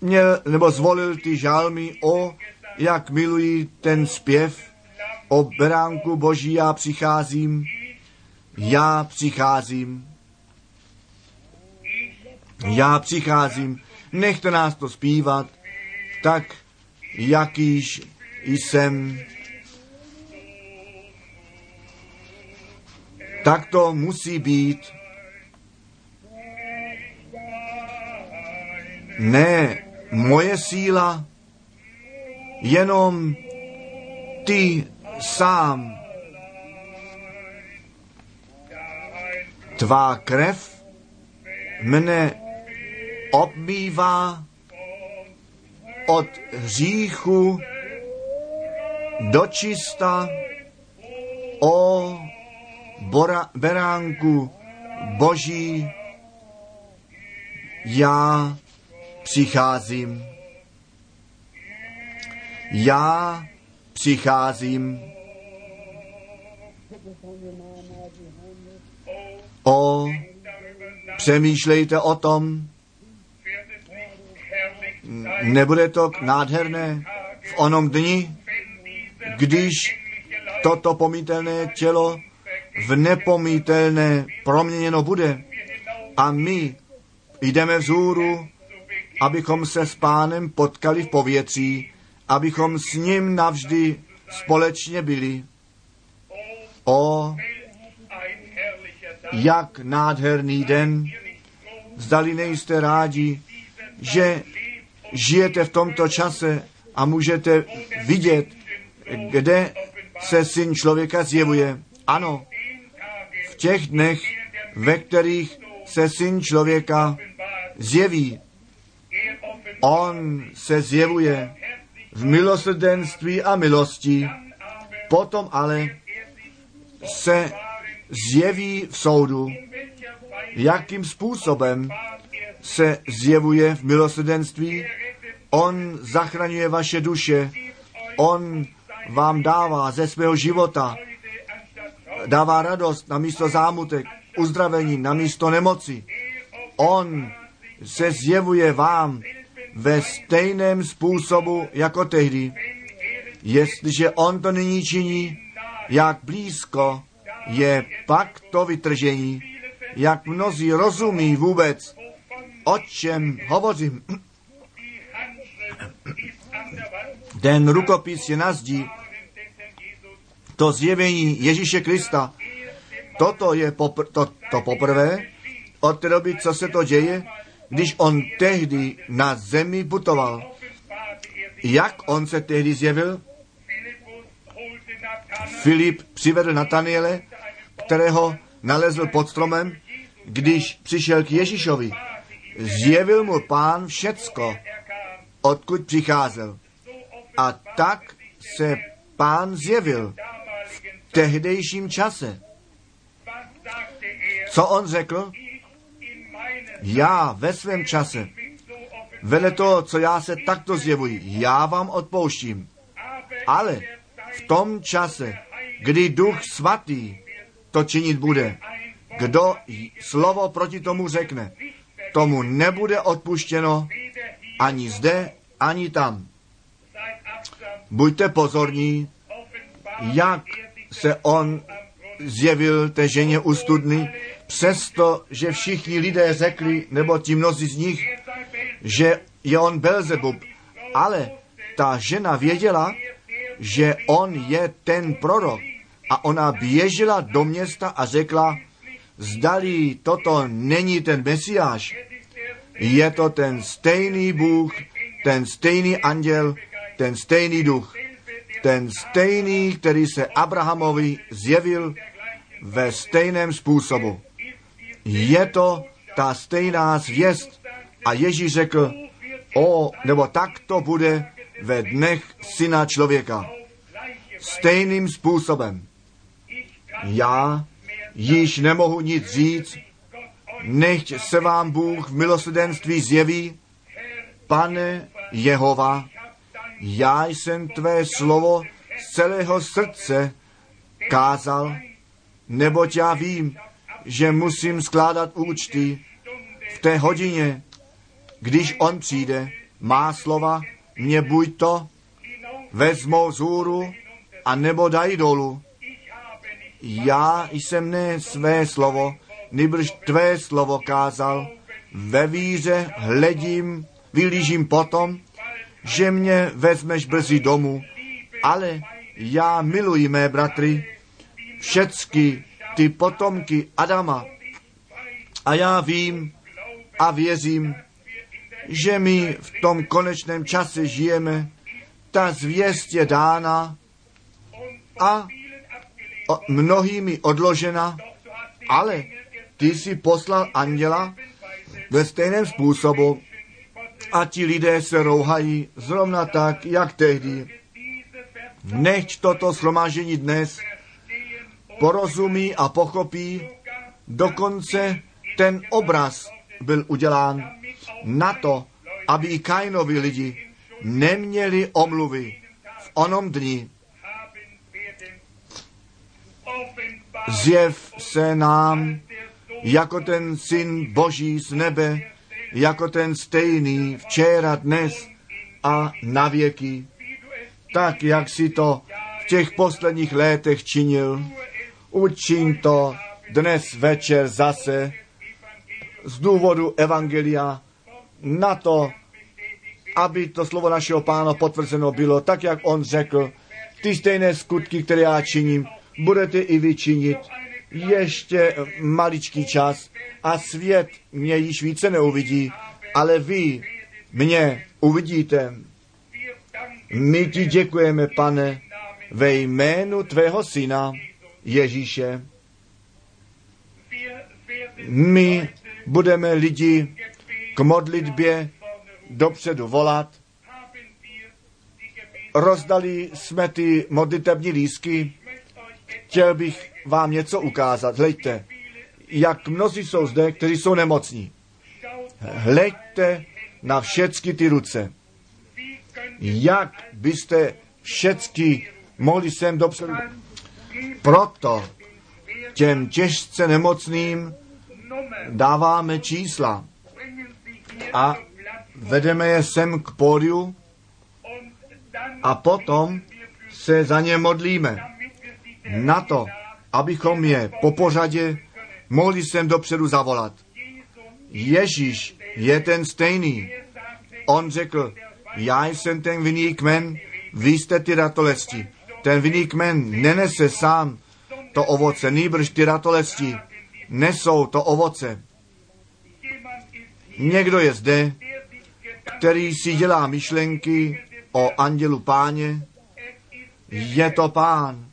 měl nebo zvolil ty žalmy o, jak milují ten zpěv o beránku boží já přicházím, já přicházím, já přicházím, nechte nás to zpívat, tak jakýž jsem. Tak to musí být. Ne moje síla, jenom ty sám. Tvá krev mne obmývá od hříchu do čista o bora, beránku boží já přicházím. Já přicházím. O, přemýšlejte o tom, nebude to nádherné v onom dni, když toto pomítelné tělo v nepomítelné proměněno bude a my jdeme vzhůru, abychom se s pánem potkali v povětří, abychom s ním navždy společně byli. O, jak nádherný den, zdali nejste rádi, že žijete v tomto čase a můžete vidět, kde se syn člověka zjevuje. Ano, v těch dnech, ve kterých se syn člověka zjeví, on se zjevuje v milosrdenství a milosti, potom ale se zjeví v soudu, jakým způsobem se zjevuje v milosrdenství. On zachraňuje vaše duše, on vám dává ze svého života, dává radost na místo zámutek, uzdravení na místo nemoci. On se zjevuje vám ve stejném způsobu jako tehdy. Jestliže on to nyní činí, jak blízko je pak to vytržení, jak mnozí rozumí vůbec, o čem hovořím. Ten rukopis je na zdi, to zjevení Ježíše Krista. Toto je popr- to, to poprvé od té doby, co se to děje, když on tehdy na zemi putoval. Jak on se tehdy zjevil? Filip přivedl Nataniele, kterého nalezl pod stromem, když přišel k Ježíšovi. Zjevil mu pán všecko, odkud přicházel. A tak se pán zjevil v tehdejším čase. Co on řekl? Já ve svém čase, vedle toho, co já se takto zjevuji, já vám odpouštím. Ale v tom čase, kdy duch svatý to činit bude, kdo slovo proti tomu řekne, tomu nebude odpuštěno ani zde, ani tam. Buďte pozorní, jak se on zjevil té ženě u studny, přesto, že všichni lidé řekli, nebo ti mnozí z nich, že je on Belzebub, ale ta žena věděla, že on je ten prorok. A ona běžela do města a řekla, zdali toto není ten Mesiáš, je to ten stejný Bůh, ten stejný anděl, ten stejný duch. ten stejný, který se Abrahamovi zjevil ve stejném způsobu. Je to ta stejná zvěst. A Ježíš řekl, o, nebo tak to bude ve dnech syna člověka. Stejným způsobem. Já již nemohu nic říct, nechť se vám Bůh v milosrdenství zjeví, pane Jehova, já jsem tvé slovo z celého srdce kázal, neboť já vím, že musím skládat účty v té hodině, když on přijde, má slova mě buď to vezmou z hůru, a nebo dají dolů. Já jsem ne své slovo, nýbrž tvé slovo kázal, ve víře hledím, vylížím potom, že mě vezmeš brzy domů, ale já miluji mé bratry, všecky ty potomky Adama. A já vím a věřím, že my v tom konečném čase žijeme. Ta zvěst je dána a mnohými odložena, ale ty si poslal anděla ve stejném způsobu a ti lidé se rouhají zrovna tak, jak tehdy. Nechť toto shromážení dnes porozumí a pochopí, dokonce ten obraz byl udělán na to, aby i Kainovi lidi neměli omluvy v onom dni. Zjev se nám jako ten syn Boží z nebe, jako ten stejný včera, dnes a na věky, tak jak si to v těch posledních letech činil. Učin to dnes večer zase z důvodu Evangelia na to, aby to slovo našeho pána potvrzeno bylo, tak jak on řekl, ty stejné skutky, které já činím, budete i vy činit. Ještě maličký čas a svět mě již více neuvidí, ale vy mě uvidíte. My ti děkujeme, pane, ve jménu tvého syna Ježíše. My budeme lidi k modlitbě dopředu volat. Rozdali jsme ty modlitební lísky. Chtěl bych vám něco ukázat. Hleďte, jak mnozí jsou zde, kteří jsou nemocní. Hleďte na všechny ty ruce. Jak byste všechny mohli sem dopředu. Proto těm těžce nemocným dáváme čísla a vedeme je sem k pódiu a potom se za ně modlíme. Na to, abychom je po pořadě mohli sem dopředu zavolat. Ježíš je ten stejný. On řekl, já jsem ten vinný kmen, vy jste ty ratolesti. Ten vinný kmen nenese sám to ovoce, nýbrž ty ratolesti nesou to ovoce. Někdo je zde, který si dělá myšlenky o andělu páně. Je to pán.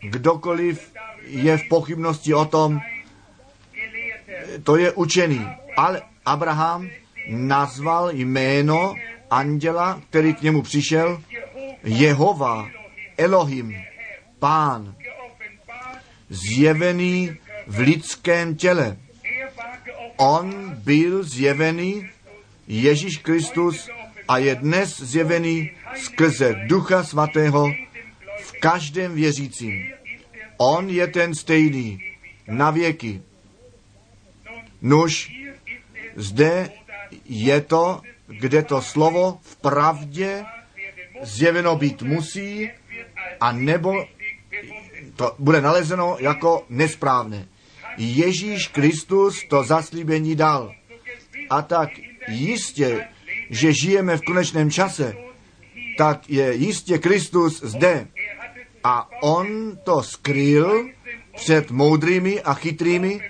Kdokoliv je v pochybnosti o tom, to je učený. Ale Abraham nazval jméno anděla, který k němu přišel, Jehova, Elohim, pán, zjevený v lidském těle. On byl zjevený, Ježíš Kristus, a je dnes zjevený skrze Ducha Svatého každém věřícím. On je ten stejný na věky. Nuž, zde je to, kde to slovo v pravdě zjeveno být musí, a nebo to bude nalezeno jako nesprávné. Ježíš Kristus to zaslíbení dal. A tak jistě, že žijeme v konečném čase, tak je jistě Kristus zde. A on to skryl před moudrými a chytrými,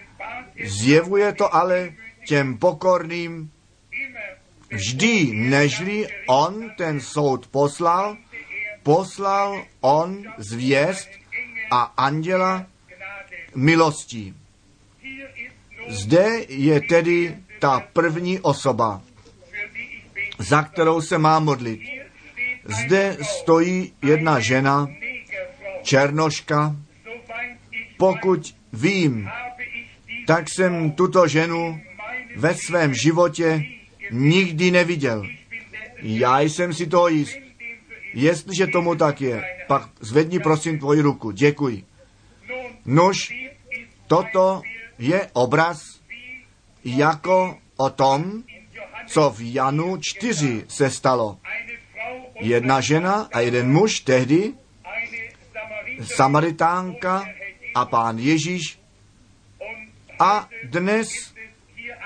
zjevuje to ale těm pokorným vždy, nežli on ten soud poslal, poslal on zvěst a anděla milostí. Zde je tedy ta první osoba, za kterou se má modlit. Zde stojí jedna žena, černoška. Pokud vím, tak jsem tuto ženu ve svém životě nikdy neviděl. Já jsem si to jist. Jestliže tomu tak je, pak zvedni prosím tvoji ruku. Děkuji. Nož, toto je obraz jako o tom, co v Janu 4 se stalo. Jedna žena a jeden muž tehdy, Samaritánka a pán Ježíš. A dnes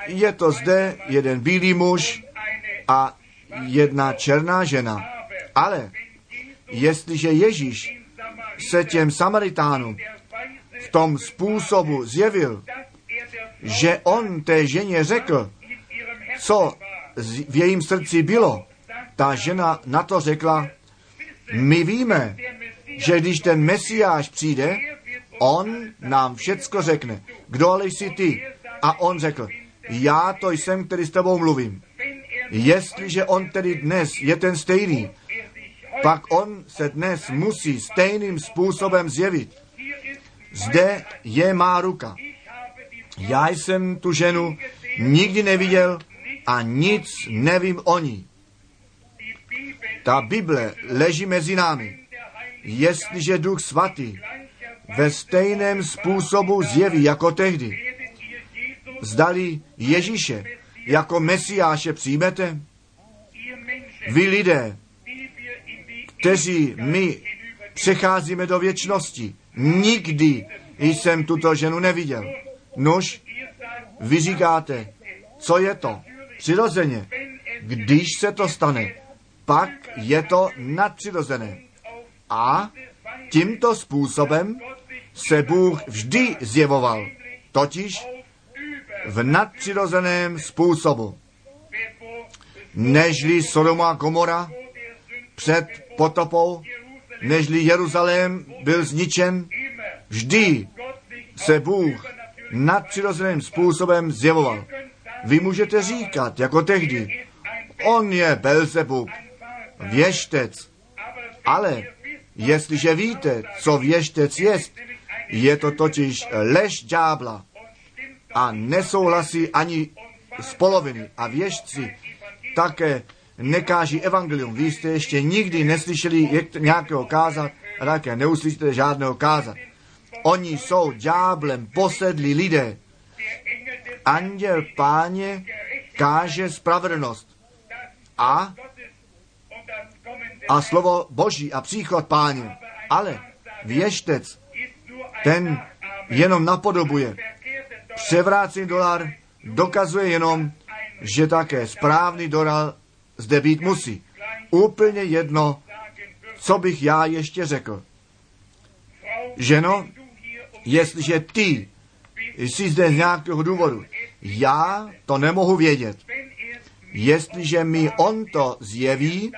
je to zde jeden bílý muž a jedna černá žena. Ale jestliže Ježíš se těm Samaritánům v tom způsobu zjevil, že on té ženě řekl, co v jejím srdci bylo, ta žena na to řekla, my víme, že když ten Mesiáš přijde, on nám všecko řekne. Kdo ale jsi ty? A on řekl, já to jsem, který s tebou mluvím. Jestliže on tedy dnes je ten stejný, pak on se dnes musí stejným způsobem zjevit. Zde je má ruka. Já jsem tu ženu nikdy neviděl a nic nevím o ní. Ta Bible leží mezi námi. Jestliže Duch Svatý ve stejném způsobu zjeví jako tehdy, zdali Ježíše jako Mesiáše přijmete? Vy lidé, kteří my přecházíme do věčnosti, nikdy jsem tuto ženu neviděl. Nož, vy říkáte, co je to? Přirozeně. Když se to stane, pak je to nadpřirozené. A tímto způsobem se Bůh vždy zjevoval, totiž v nadpřirozeném způsobu. Nežli Sodoma a Komora před potopou, nežli Jeruzalém byl zničen, vždy se Bůh nadpřirozeným způsobem zjevoval. Vy můžete říkat, jako tehdy, on je Belzebub, věštec, ale jestliže víte, co věštec je, je to totiž lež ďábla a nesouhlasí ani z poloviny. A věžci také nekáží evangelium. Vy jste ještě nikdy neslyšeli nějakého kázat a také neuslyšíte žádného kázat. Oni jsou ďáblem posedlí lidé. Anděl páně káže spravedlnost. A, a slovo Boží a příchod páně. Ale věštec, ten jenom napodobuje. Převrácený dolar dokazuje jenom, že také správný dolar zde být musí. Úplně jedno, co bych já ještě řekl. Ženo, jestliže ty jsi zde z nějakého důvodu, já to nemohu vědět. Jestliže mi on to zjeví,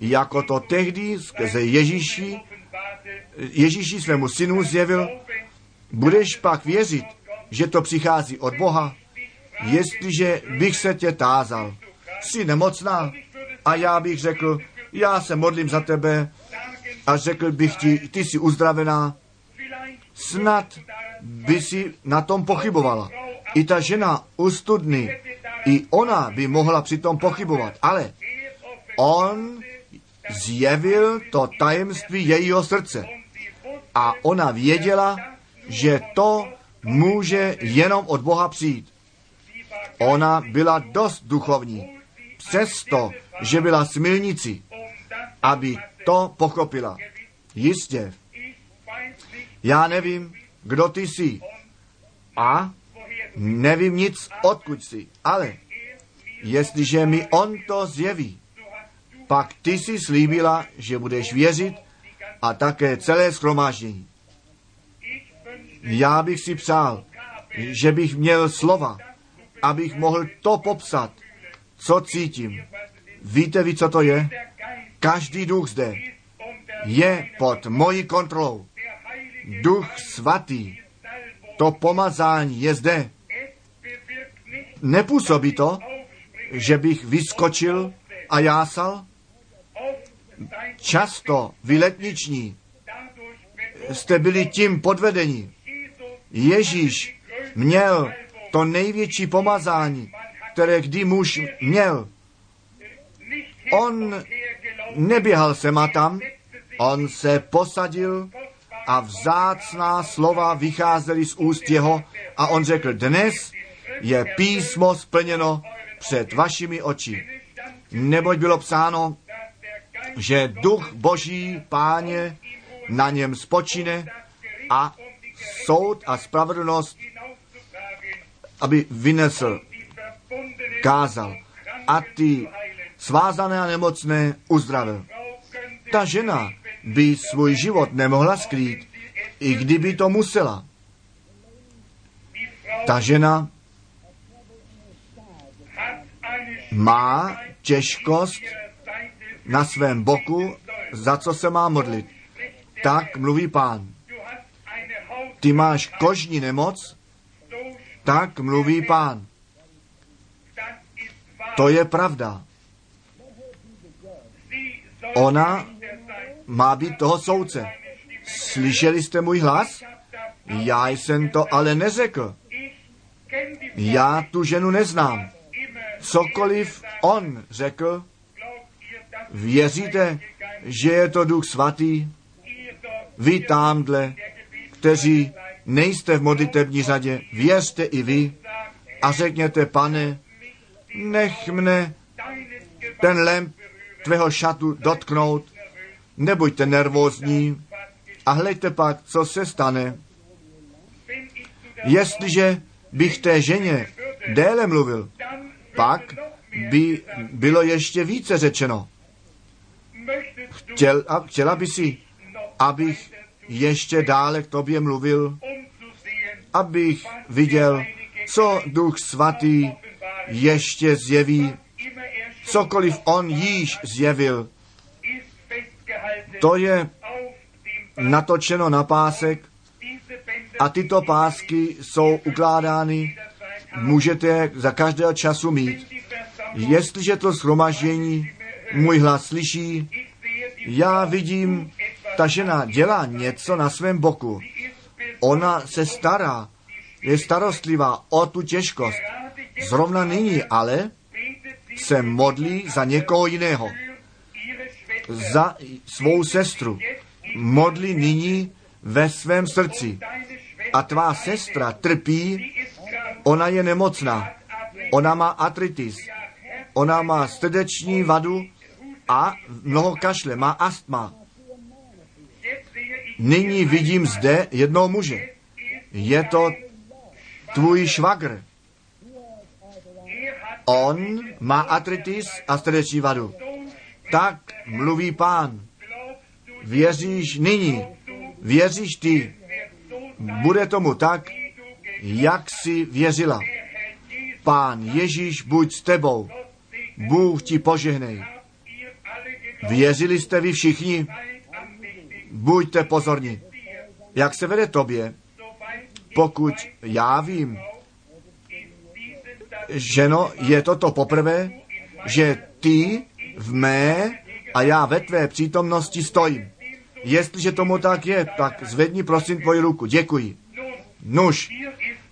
jako to tehdy skrze Ježíši, Ježíši svému synu zjevil, budeš pak věřit, že to přichází od Boha, jestliže bych se tě tázal, jsi nemocná? A já bych řekl, já se modlím za tebe. A řekl bych ti, ty jsi uzdravená, snad by si na tom pochybovala. I ta žena u studny, i ona by mohla přitom pochybovat, ale on zjevil to tajemství jejího srdce. A ona věděla, že to může jenom od Boha přijít. Ona byla dost duchovní, přesto, že byla smilnici, aby to pochopila. Jistě. Já nevím, kdo ty jsi. A nevím nic, odkud jsi. Ale jestliže mi on to zjeví, pak ty si slíbila, že budeš věřit a také celé schromáždění. Já bych si přál, že bych měl slova, abych mohl to popsat, co cítím. Víte vy, co to je? Každý duch zde je pod mojí kontrolou. Duch svatý, to pomazání je zde. Nepůsobí to, že bych vyskočil a jásal? Často vy letniční jste byli tím podvedení. Ježíš měl to největší pomazání, které kdy muž měl. On neběhal sem a tam, on se posadil a vzácná slova vycházely z úst jeho a on řekl, dnes je písmo splněno před vašimi oči. Neboť bylo psáno, že duch boží páně na něm spočine a soud a spravedlnost, aby vynesl, kázal a ty svázané a nemocné uzdravil. Ta žena by svůj život nemohla skrýt, i kdyby to musela. Ta žena má těžkost na svém boku, za co se má modlit. Tak mluví pán. Ty máš kožní nemoc, tak mluví pán. To je pravda. Ona má být toho soudce. Slyšeli jste můj hlas? Já jsem to ale neřekl. Já tu ženu neznám. Cokoliv on řekl, věříte, že je to duch svatý? Vy tamhle, kteří nejste v modlitební řadě, věřte i vy a řekněte, pane, nech mne ten lemp tvého šatu dotknout, nebuďte nervózní a hleďte pak, co se stane. Jestliže bych té ženě déle mluvil, pak by bylo ještě více řečeno. Chtěl, a chtěla by si, abych ještě dále k tobě mluvil, abych viděl, co Duch Svatý ještě zjeví, cokoliv on již zjevil. To je natočeno na pásek a tyto pásky jsou ukládány, můžete je za každého času mít. Jestliže to shromaždění můj hlas slyší, já vidím, ta žena dělá něco na svém boku. Ona se stará, je starostlivá o tu těžkost. Zrovna nyní ale se modlí za někoho jiného. Za svou sestru. Modlí nyní ve svém srdci. A tvá sestra trpí, ona je nemocná. Ona má artritis. Ona má srdeční vadu a mnoho kašle, má astma. Nyní vidím zde jednoho muže. Je to tvůj švagr. On má artritis a srdeční vadu. Tak mluví pán. Věříš nyní, věříš ty. Bude tomu tak, jak si věřila. Pán Ježíš buď s tebou. Bůh ti požehnej. Věřili jste vy všichni? Buďte pozorní. Jak se vede tobě? Pokud já vím, ženo, je toto poprvé, že ty v mé a já ve tvé přítomnosti stojím. Jestliže tomu tak je, tak zvedni prosím tvoji ruku. Děkuji. Nuž,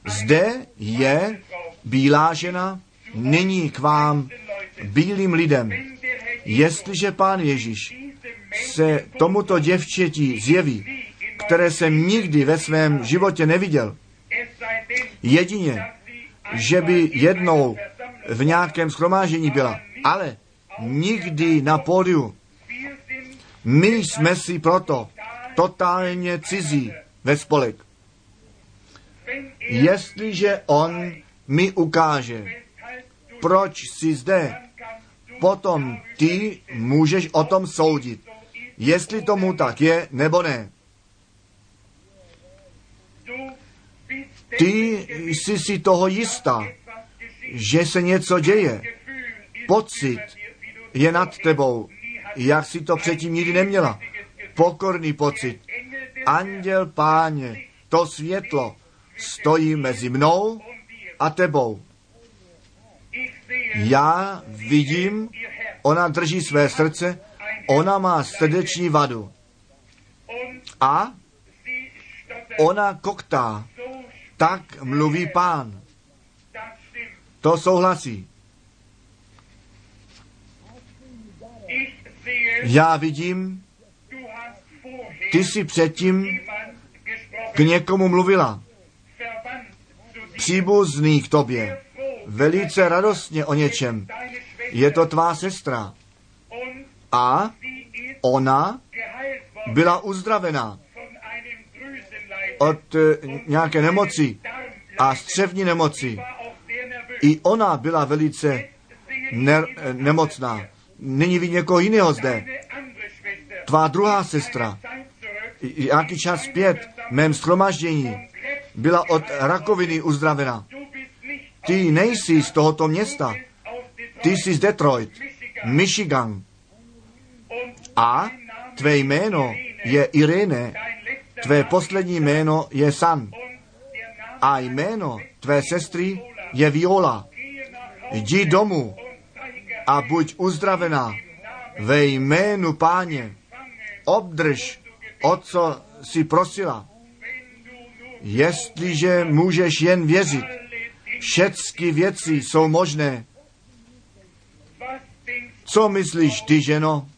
zde je bílá žena, nyní k vám, bílým lidem. Jestliže pán Ježíš se tomuto děvčetí zjeví, které jsem nikdy ve svém životě neviděl, jedině, že by jednou v nějakém schromážení byla, ale nikdy na pódiu. My jsme si proto totálně cizí ve spolek. Jestliže on mi ukáže, proč jsi zde, potom ty můžeš o tom soudit, jestli tomu tak je nebo ne. Ty jsi si toho jistá, že se něco děje. Pocit je nad tebou, jak si to předtím nikdy neměla. pokorný pocit. Anděl páně, to světlo stojí mezi mnou a tebou. Já vidím, ona drží své srdce, ona má srdeční vadu. A ona koktá. Tak mluví pán. To souhlasí. Já vidím, ty jsi předtím k někomu mluvila. Příbuzný k tobě. Velice radostně o něčem. Je to tvá sestra. A ona byla uzdravená od eh, nějaké nemoci a střevní nemoci. I ona byla velice ne- nemocná. Nyní ví někoho jiného zde. Tvá druhá sestra, jaký čas zpět, mém schromaždění, byla od rakoviny uzdravena. Ty nejsi z tohoto města. Ty jsi z Detroit, Michigan. A tvé jméno je Irene, tvé poslední jméno je San. A jméno tvé sestry je Viola. Jdi domů a buď uzdravená ve jménu páně. Obdrž, o co si prosila. Jestliže můžeš jen věřit, všechny věci jsou možné. Co myslíš ty, ženo?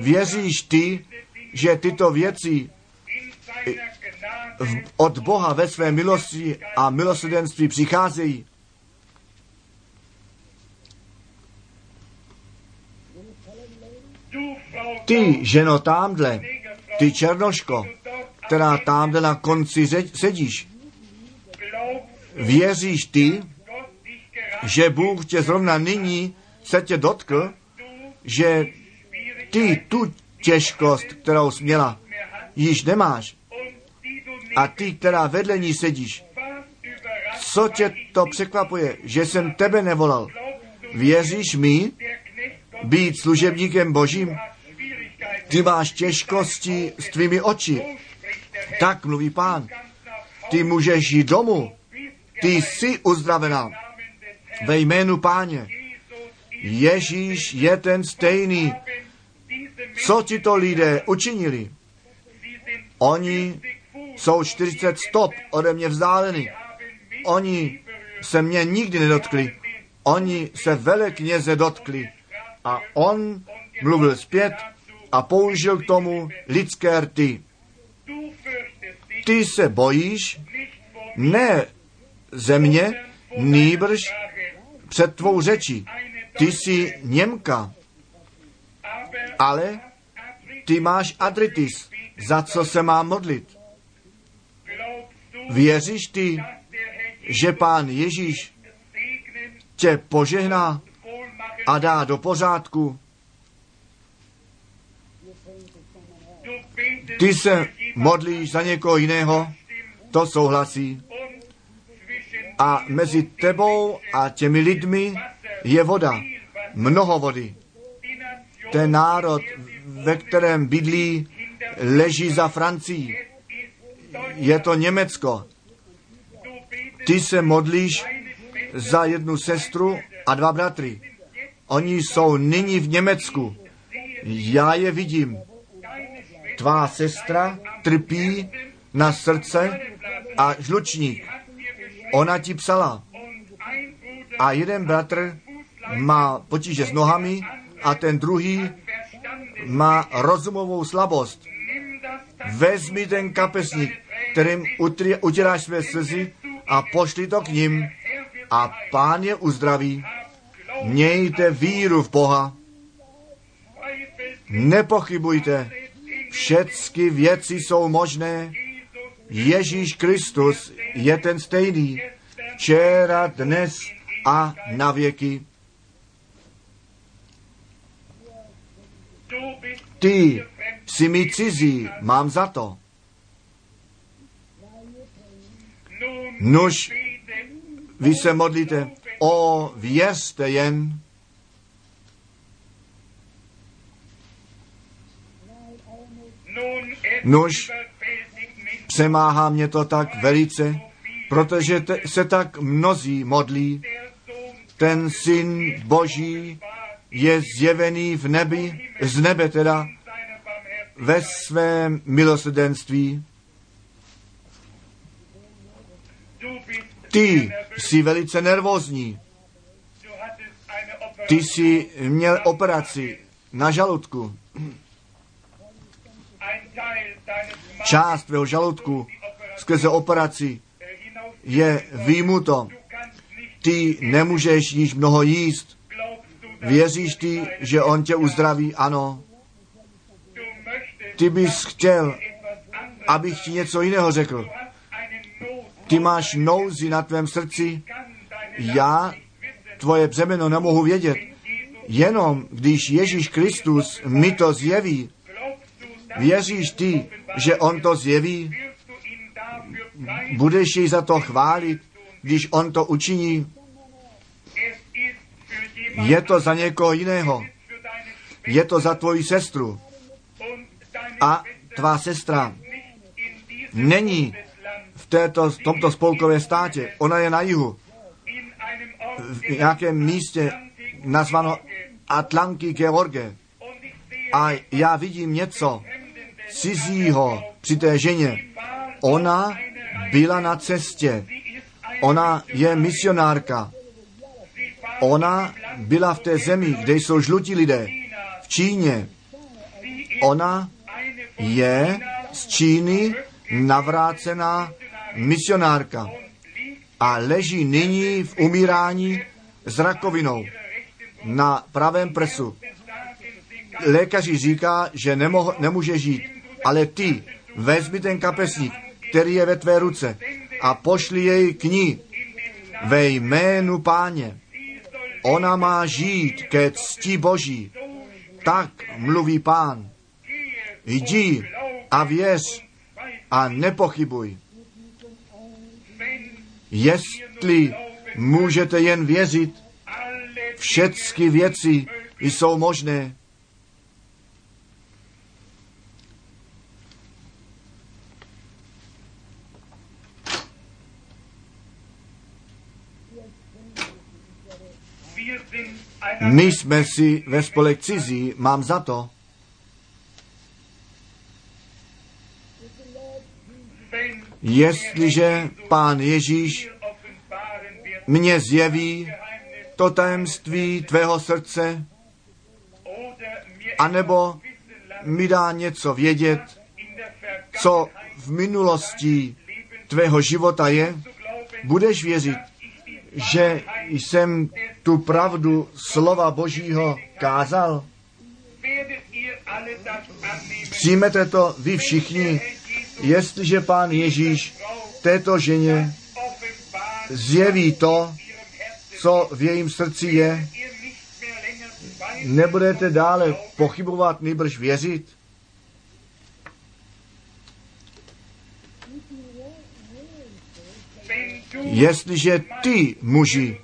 Věříš ty, že tyto věci od Boha ve své milosti a milosrdenství přicházejí? Ty, ženo, tamhle, ty černoško, která tamhle na konci sedíš, věříš ty, že Bůh tě zrovna nyní se tě dotkl, že ty tu těžkost, kterou jsi měla, již nemáš. A ty, která vedle ní sedíš, co tě to překvapuje, že jsem tebe nevolal? Věříš mi být služebníkem Božím? Ty máš těžkosti s tvými oči. Tak mluví pán. Ty můžeš jít domů. Ty jsi uzdravená. Ve jménu páně. Ježíš je ten stejný. Co ti to lidé učinili? Oni jsou 40 stop ode mě vzdáleni. Oni se mě nikdy nedotkli. Oni se velekněze dotkli. A on mluvil zpět a použil k tomu lidské rty. Ty se bojíš ne země, nýbrž před tvou řečí. Ty jsi Němka, ale ty máš adritis, za co se má modlit. Věříš ty, že pán Ježíš tě požehná a dá do pořádku? Ty se modlíš za někoho jiného, to souhlasí. A mezi tebou a těmi lidmi je voda, mnoho vody. Ten národ, ve kterém bydlí, leží za Francií. Je to Německo. Ty se modlíš za jednu sestru a dva bratry. Oni jsou nyní v Německu. Já je vidím. Tvá sestra trpí na srdce a žlučník. Ona ti psala. A jeden bratr má potíže s nohami a ten druhý má rozumovou slabost. Vezmi ten kapesník, kterým utíráš své slzy a pošli to k ním a pán je uzdraví. Mějte víru v Boha. Nepochybujte, všechny věci jsou možné. Ježíš Kristus je ten stejný, včera, dnes a na věky. Ty jsi mi cizí, mám za to. Nuž, vy se modlíte, o, věřte jen. Nož, přemáhá mě to tak velice, protože te, se tak mnozí modlí. Ten syn Boží je zjevený v nebi, z nebe teda, ve svém milosrdenství. Ty jsi velice nervózní. Ty jsi měl operaci na žaludku. Část tvého žaludku skrze operaci je výmuto. Ty nemůžeš již mnoho jíst. Věříš ty, že on tě uzdraví? Ano. Ty bys chtěl, abych ti něco jiného řekl. Ty máš nouzi na tvém srdci. Já tvoje břemeno nemohu vědět. Jenom když Ježíš Kristus mi to zjeví, věříš ty, že on to zjeví, budeš jej za to chválit, když on to učiní. Je to za někoho jiného. Je to za tvoji sestru. A tvá sestra není v, této, v tomto spolkové státě. Ona je na jihu. V nějakém místě nazvano Atlanky George. A já vidím něco cizího při té ženě. Ona byla na cestě. Ona je misionárka. Ona byla v té zemi, kde jsou žlutí lidé. V Číně. Ona je z Číny navrácená misionárka a leží nyní v umírání s rakovinou na pravém prsu. Lékaři říká, že nemoh, nemůže žít, ale ty vezmi ten kapesník, který je ve tvé ruce a pošli jej k ní ve jménu páně. Ona má žít ke cti Boží. Tak mluví pán. Jdi a věř a nepochybuj. Jestli můžete jen věřit, všechny věci jsou možné. My jsme si ve spolek cizí, mám za to, jestliže pán Ježíš mě zjeví to tajemství tvého srdce, anebo mi dá něco vědět, co v minulosti tvého života je, budeš věřit, že jsem tu pravdu slova Božího kázal? Přijmete to vy všichni, jestliže pán Ježíš této ženě zjeví to, co v jejím srdci je, nebudete dále pochybovat, nejbrž věřit? Jestliže ty, muži,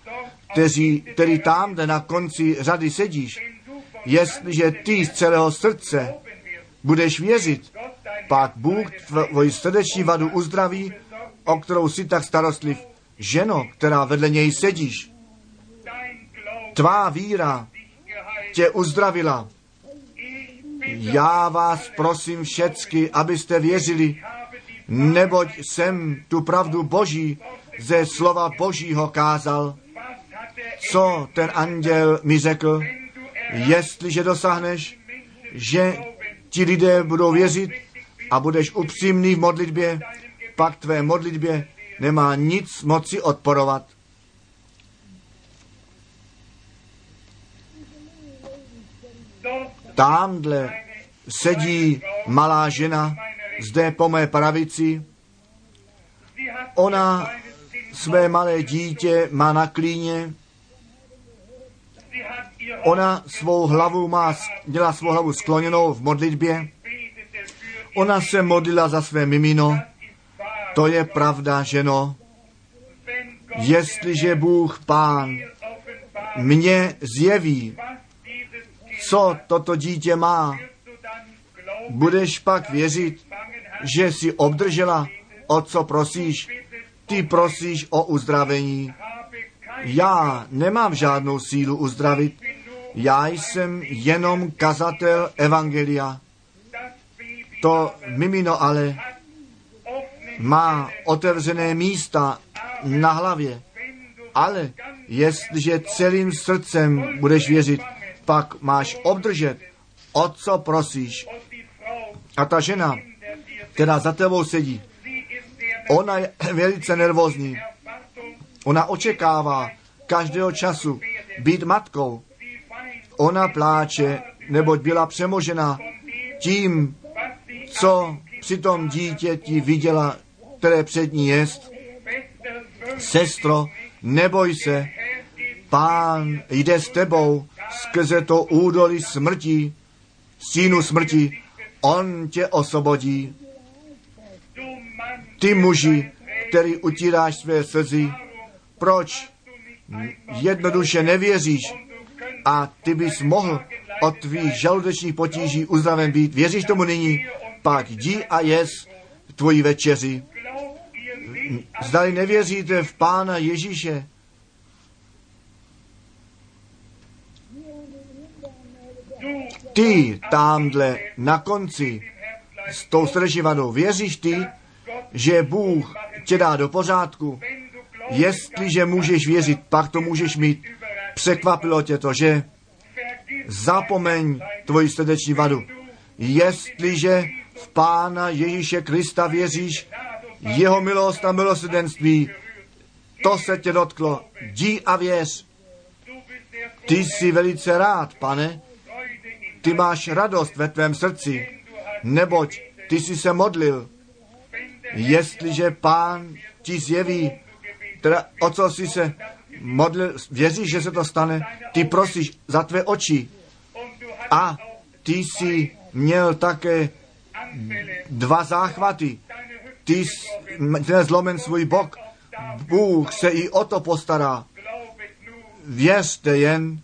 kteří, který tam na konci řady sedíš, jestliže ty z celého srdce budeš věřit, pak Bůh tvoji srdeční vadu uzdraví, o kterou si tak starostliv. Ženo, která vedle něj sedíš, tvá víra tě uzdravila. Já vás prosím všecky, abyste věřili, neboť jsem tu pravdu Boží ze slova Božího kázal. Co ten anděl mi řekl, jestliže dosáhneš, že ti lidé budou věřit a budeš upřímný v modlitbě, pak tvé modlitbě nemá nic moci odporovat. Tamhle sedí malá žena, zde po mé pravici. Ona své malé dítě má na klíně. Ona svou hlavu má, dělá svou hlavu skloněnou v modlitbě. Ona se modlila za své mimino. To je pravda, ženo. Jestliže Bůh Pán mě zjeví, co toto dítě má, budeš pak věřit, že jsi obdržela, o co prosíš. Ty prosíš o uzdravení. Já nemám žádnou sílu uzdravit. Já jsem jenom kazatel Evangelia. To mimino ale má otevřené místa na hlavě. Ale jestliže celým srdcem budeš věřit, pak máš obdržet, o co prosíš. A ta žena, která za tebou sedí, ona je velice nervózní. Ona očekává každého času být matkou. Ona pláče, neboť byla přemožena tím, co při tom dítěti viděla, které před ní jest. Sestro, neboj se, pán jde s tebou skrze to údolí smrti, stínu smrti, on tě osvobodí. Ty muži, který utíráš své slzy, proč jednoduše nevěříš a ty bys mohl od tvých žaludečních potíží uzdraven být. Věříš tomu nyní? Pak jdi a jes tvoji večeři. Zdali nevěříte v Pána Ježíše, ty tamhle na konci s tou srdeční vadou, věříš ty, že Bůh tě dá do pořádku? Jestliže můžeš věřit, pak to můžeš mít. Překvapilo tě to, že zapomeň tvoji srdeční vadu. Jestliže v Pána Ježíše Krista věříš, jeho milost a milosrdenství, to se tě dotklo. Jdi a věř. Ty jsi velice rád, pane. Ty máš radost ve tvém srdci, neboť ty jsi se modlil. Jestliže pán ti zjeví, teda o co jsi se modlil, věříš, že se to stane, ty prosíš za tvé oči. A ty jsi měl také dva záchvaty. Ty jsi zlomen svůj bok. Bůh se i o to postará. Věřte jen,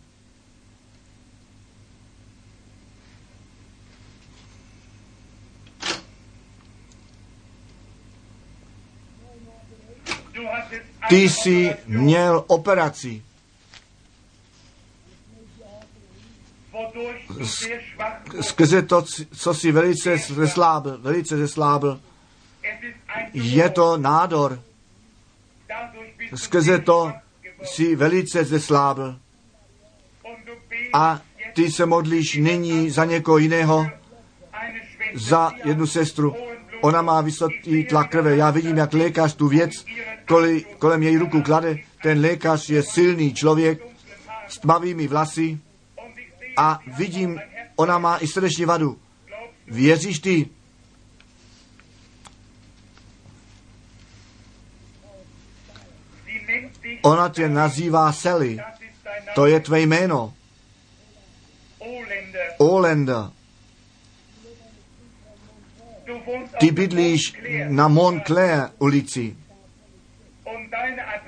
Ty jsi měl operaci. Skrze to, co si velice zeslábil, velice zeslábil, je to nádor. Skrze to si velice zeslábil. A ty se modlíš nyní za někoho jiného, za jednu sestru. Ona má vysoký tlak krve. Já vidím, jak lékař tu věc koli, kolem její ruku klade. Ten lékař je silný člověk s tmavými vlasy a vidím, ona má i srdeční vadu. Věříš ty? Ona tě nazývá Sally. To je tvé jméno. Olender. Ty bydlíš na Montclair ulici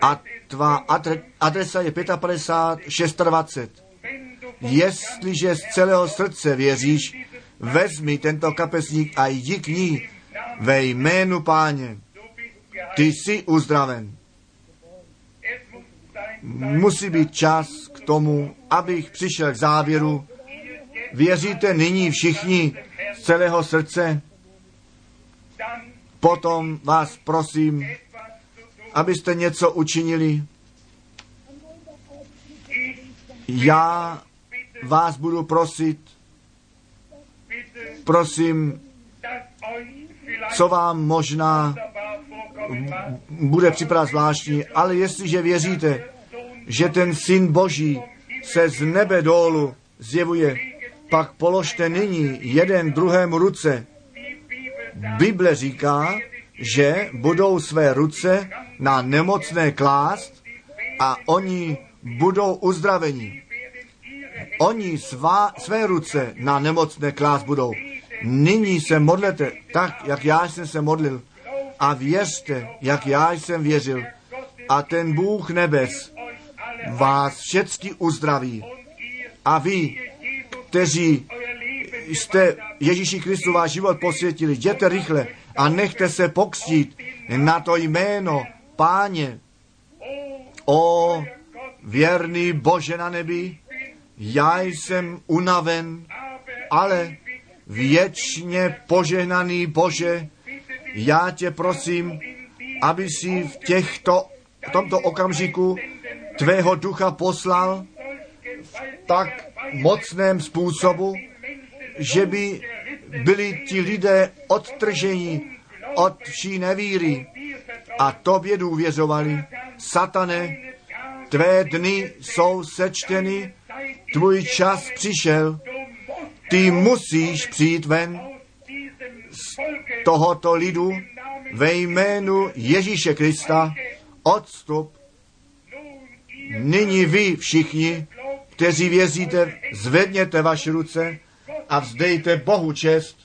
a tvá adresa je 55 26. Jestliže z celého srdce věříš, vezmi tento kapesník a jdi k ní ve jménu páně. Ty jsi uzdraven. Musí být čas k tomu, abych přišel k závěru. Věříte nyní všichni z celého srdce? Potom vás prosím, abyste něco učinili. Já vás budu prosit, prosím, co vám možná bude připadat zvláštní, ale jestliže věříte, že ten syn Boží se z nebe dolů zjevuje, pak položte nyní jeden druhému ruce. Bible říká, že budou své ruce na nemocné klást a oni budou uzdraveni. Oni svá, své ruce na nemocné klást budou. Nyní se modlete tak, jak já jsem se modlil a věřte, jak já jsem věřil. A ten Bůh nebes vás všecky uzdraví. A vy, kteří jste Ježíši Kristu váš život posvětili. Jděte rychle a nechte se pokstít na to jméno Páně. O věrný Bože na nebi, já jsem unaven, ale věčně požehnaný Bože, já tě prosím, aby si v těchto, v tomto okamžiku tvého ducha poslal v tak mocném způsobu, že by byli ti lidé odtrženi od vší nevíry a tobě důvěřovali. Satane, tvé dny jsou sečteny, tvůj čas přišel, ty musíš přijít ven z tohoto lidu ve jménu Ježíše Krista. Odstup. Nyní vy všichni, kteří věříte, zvedněte vaše ruce a vzdejte Bohu čest.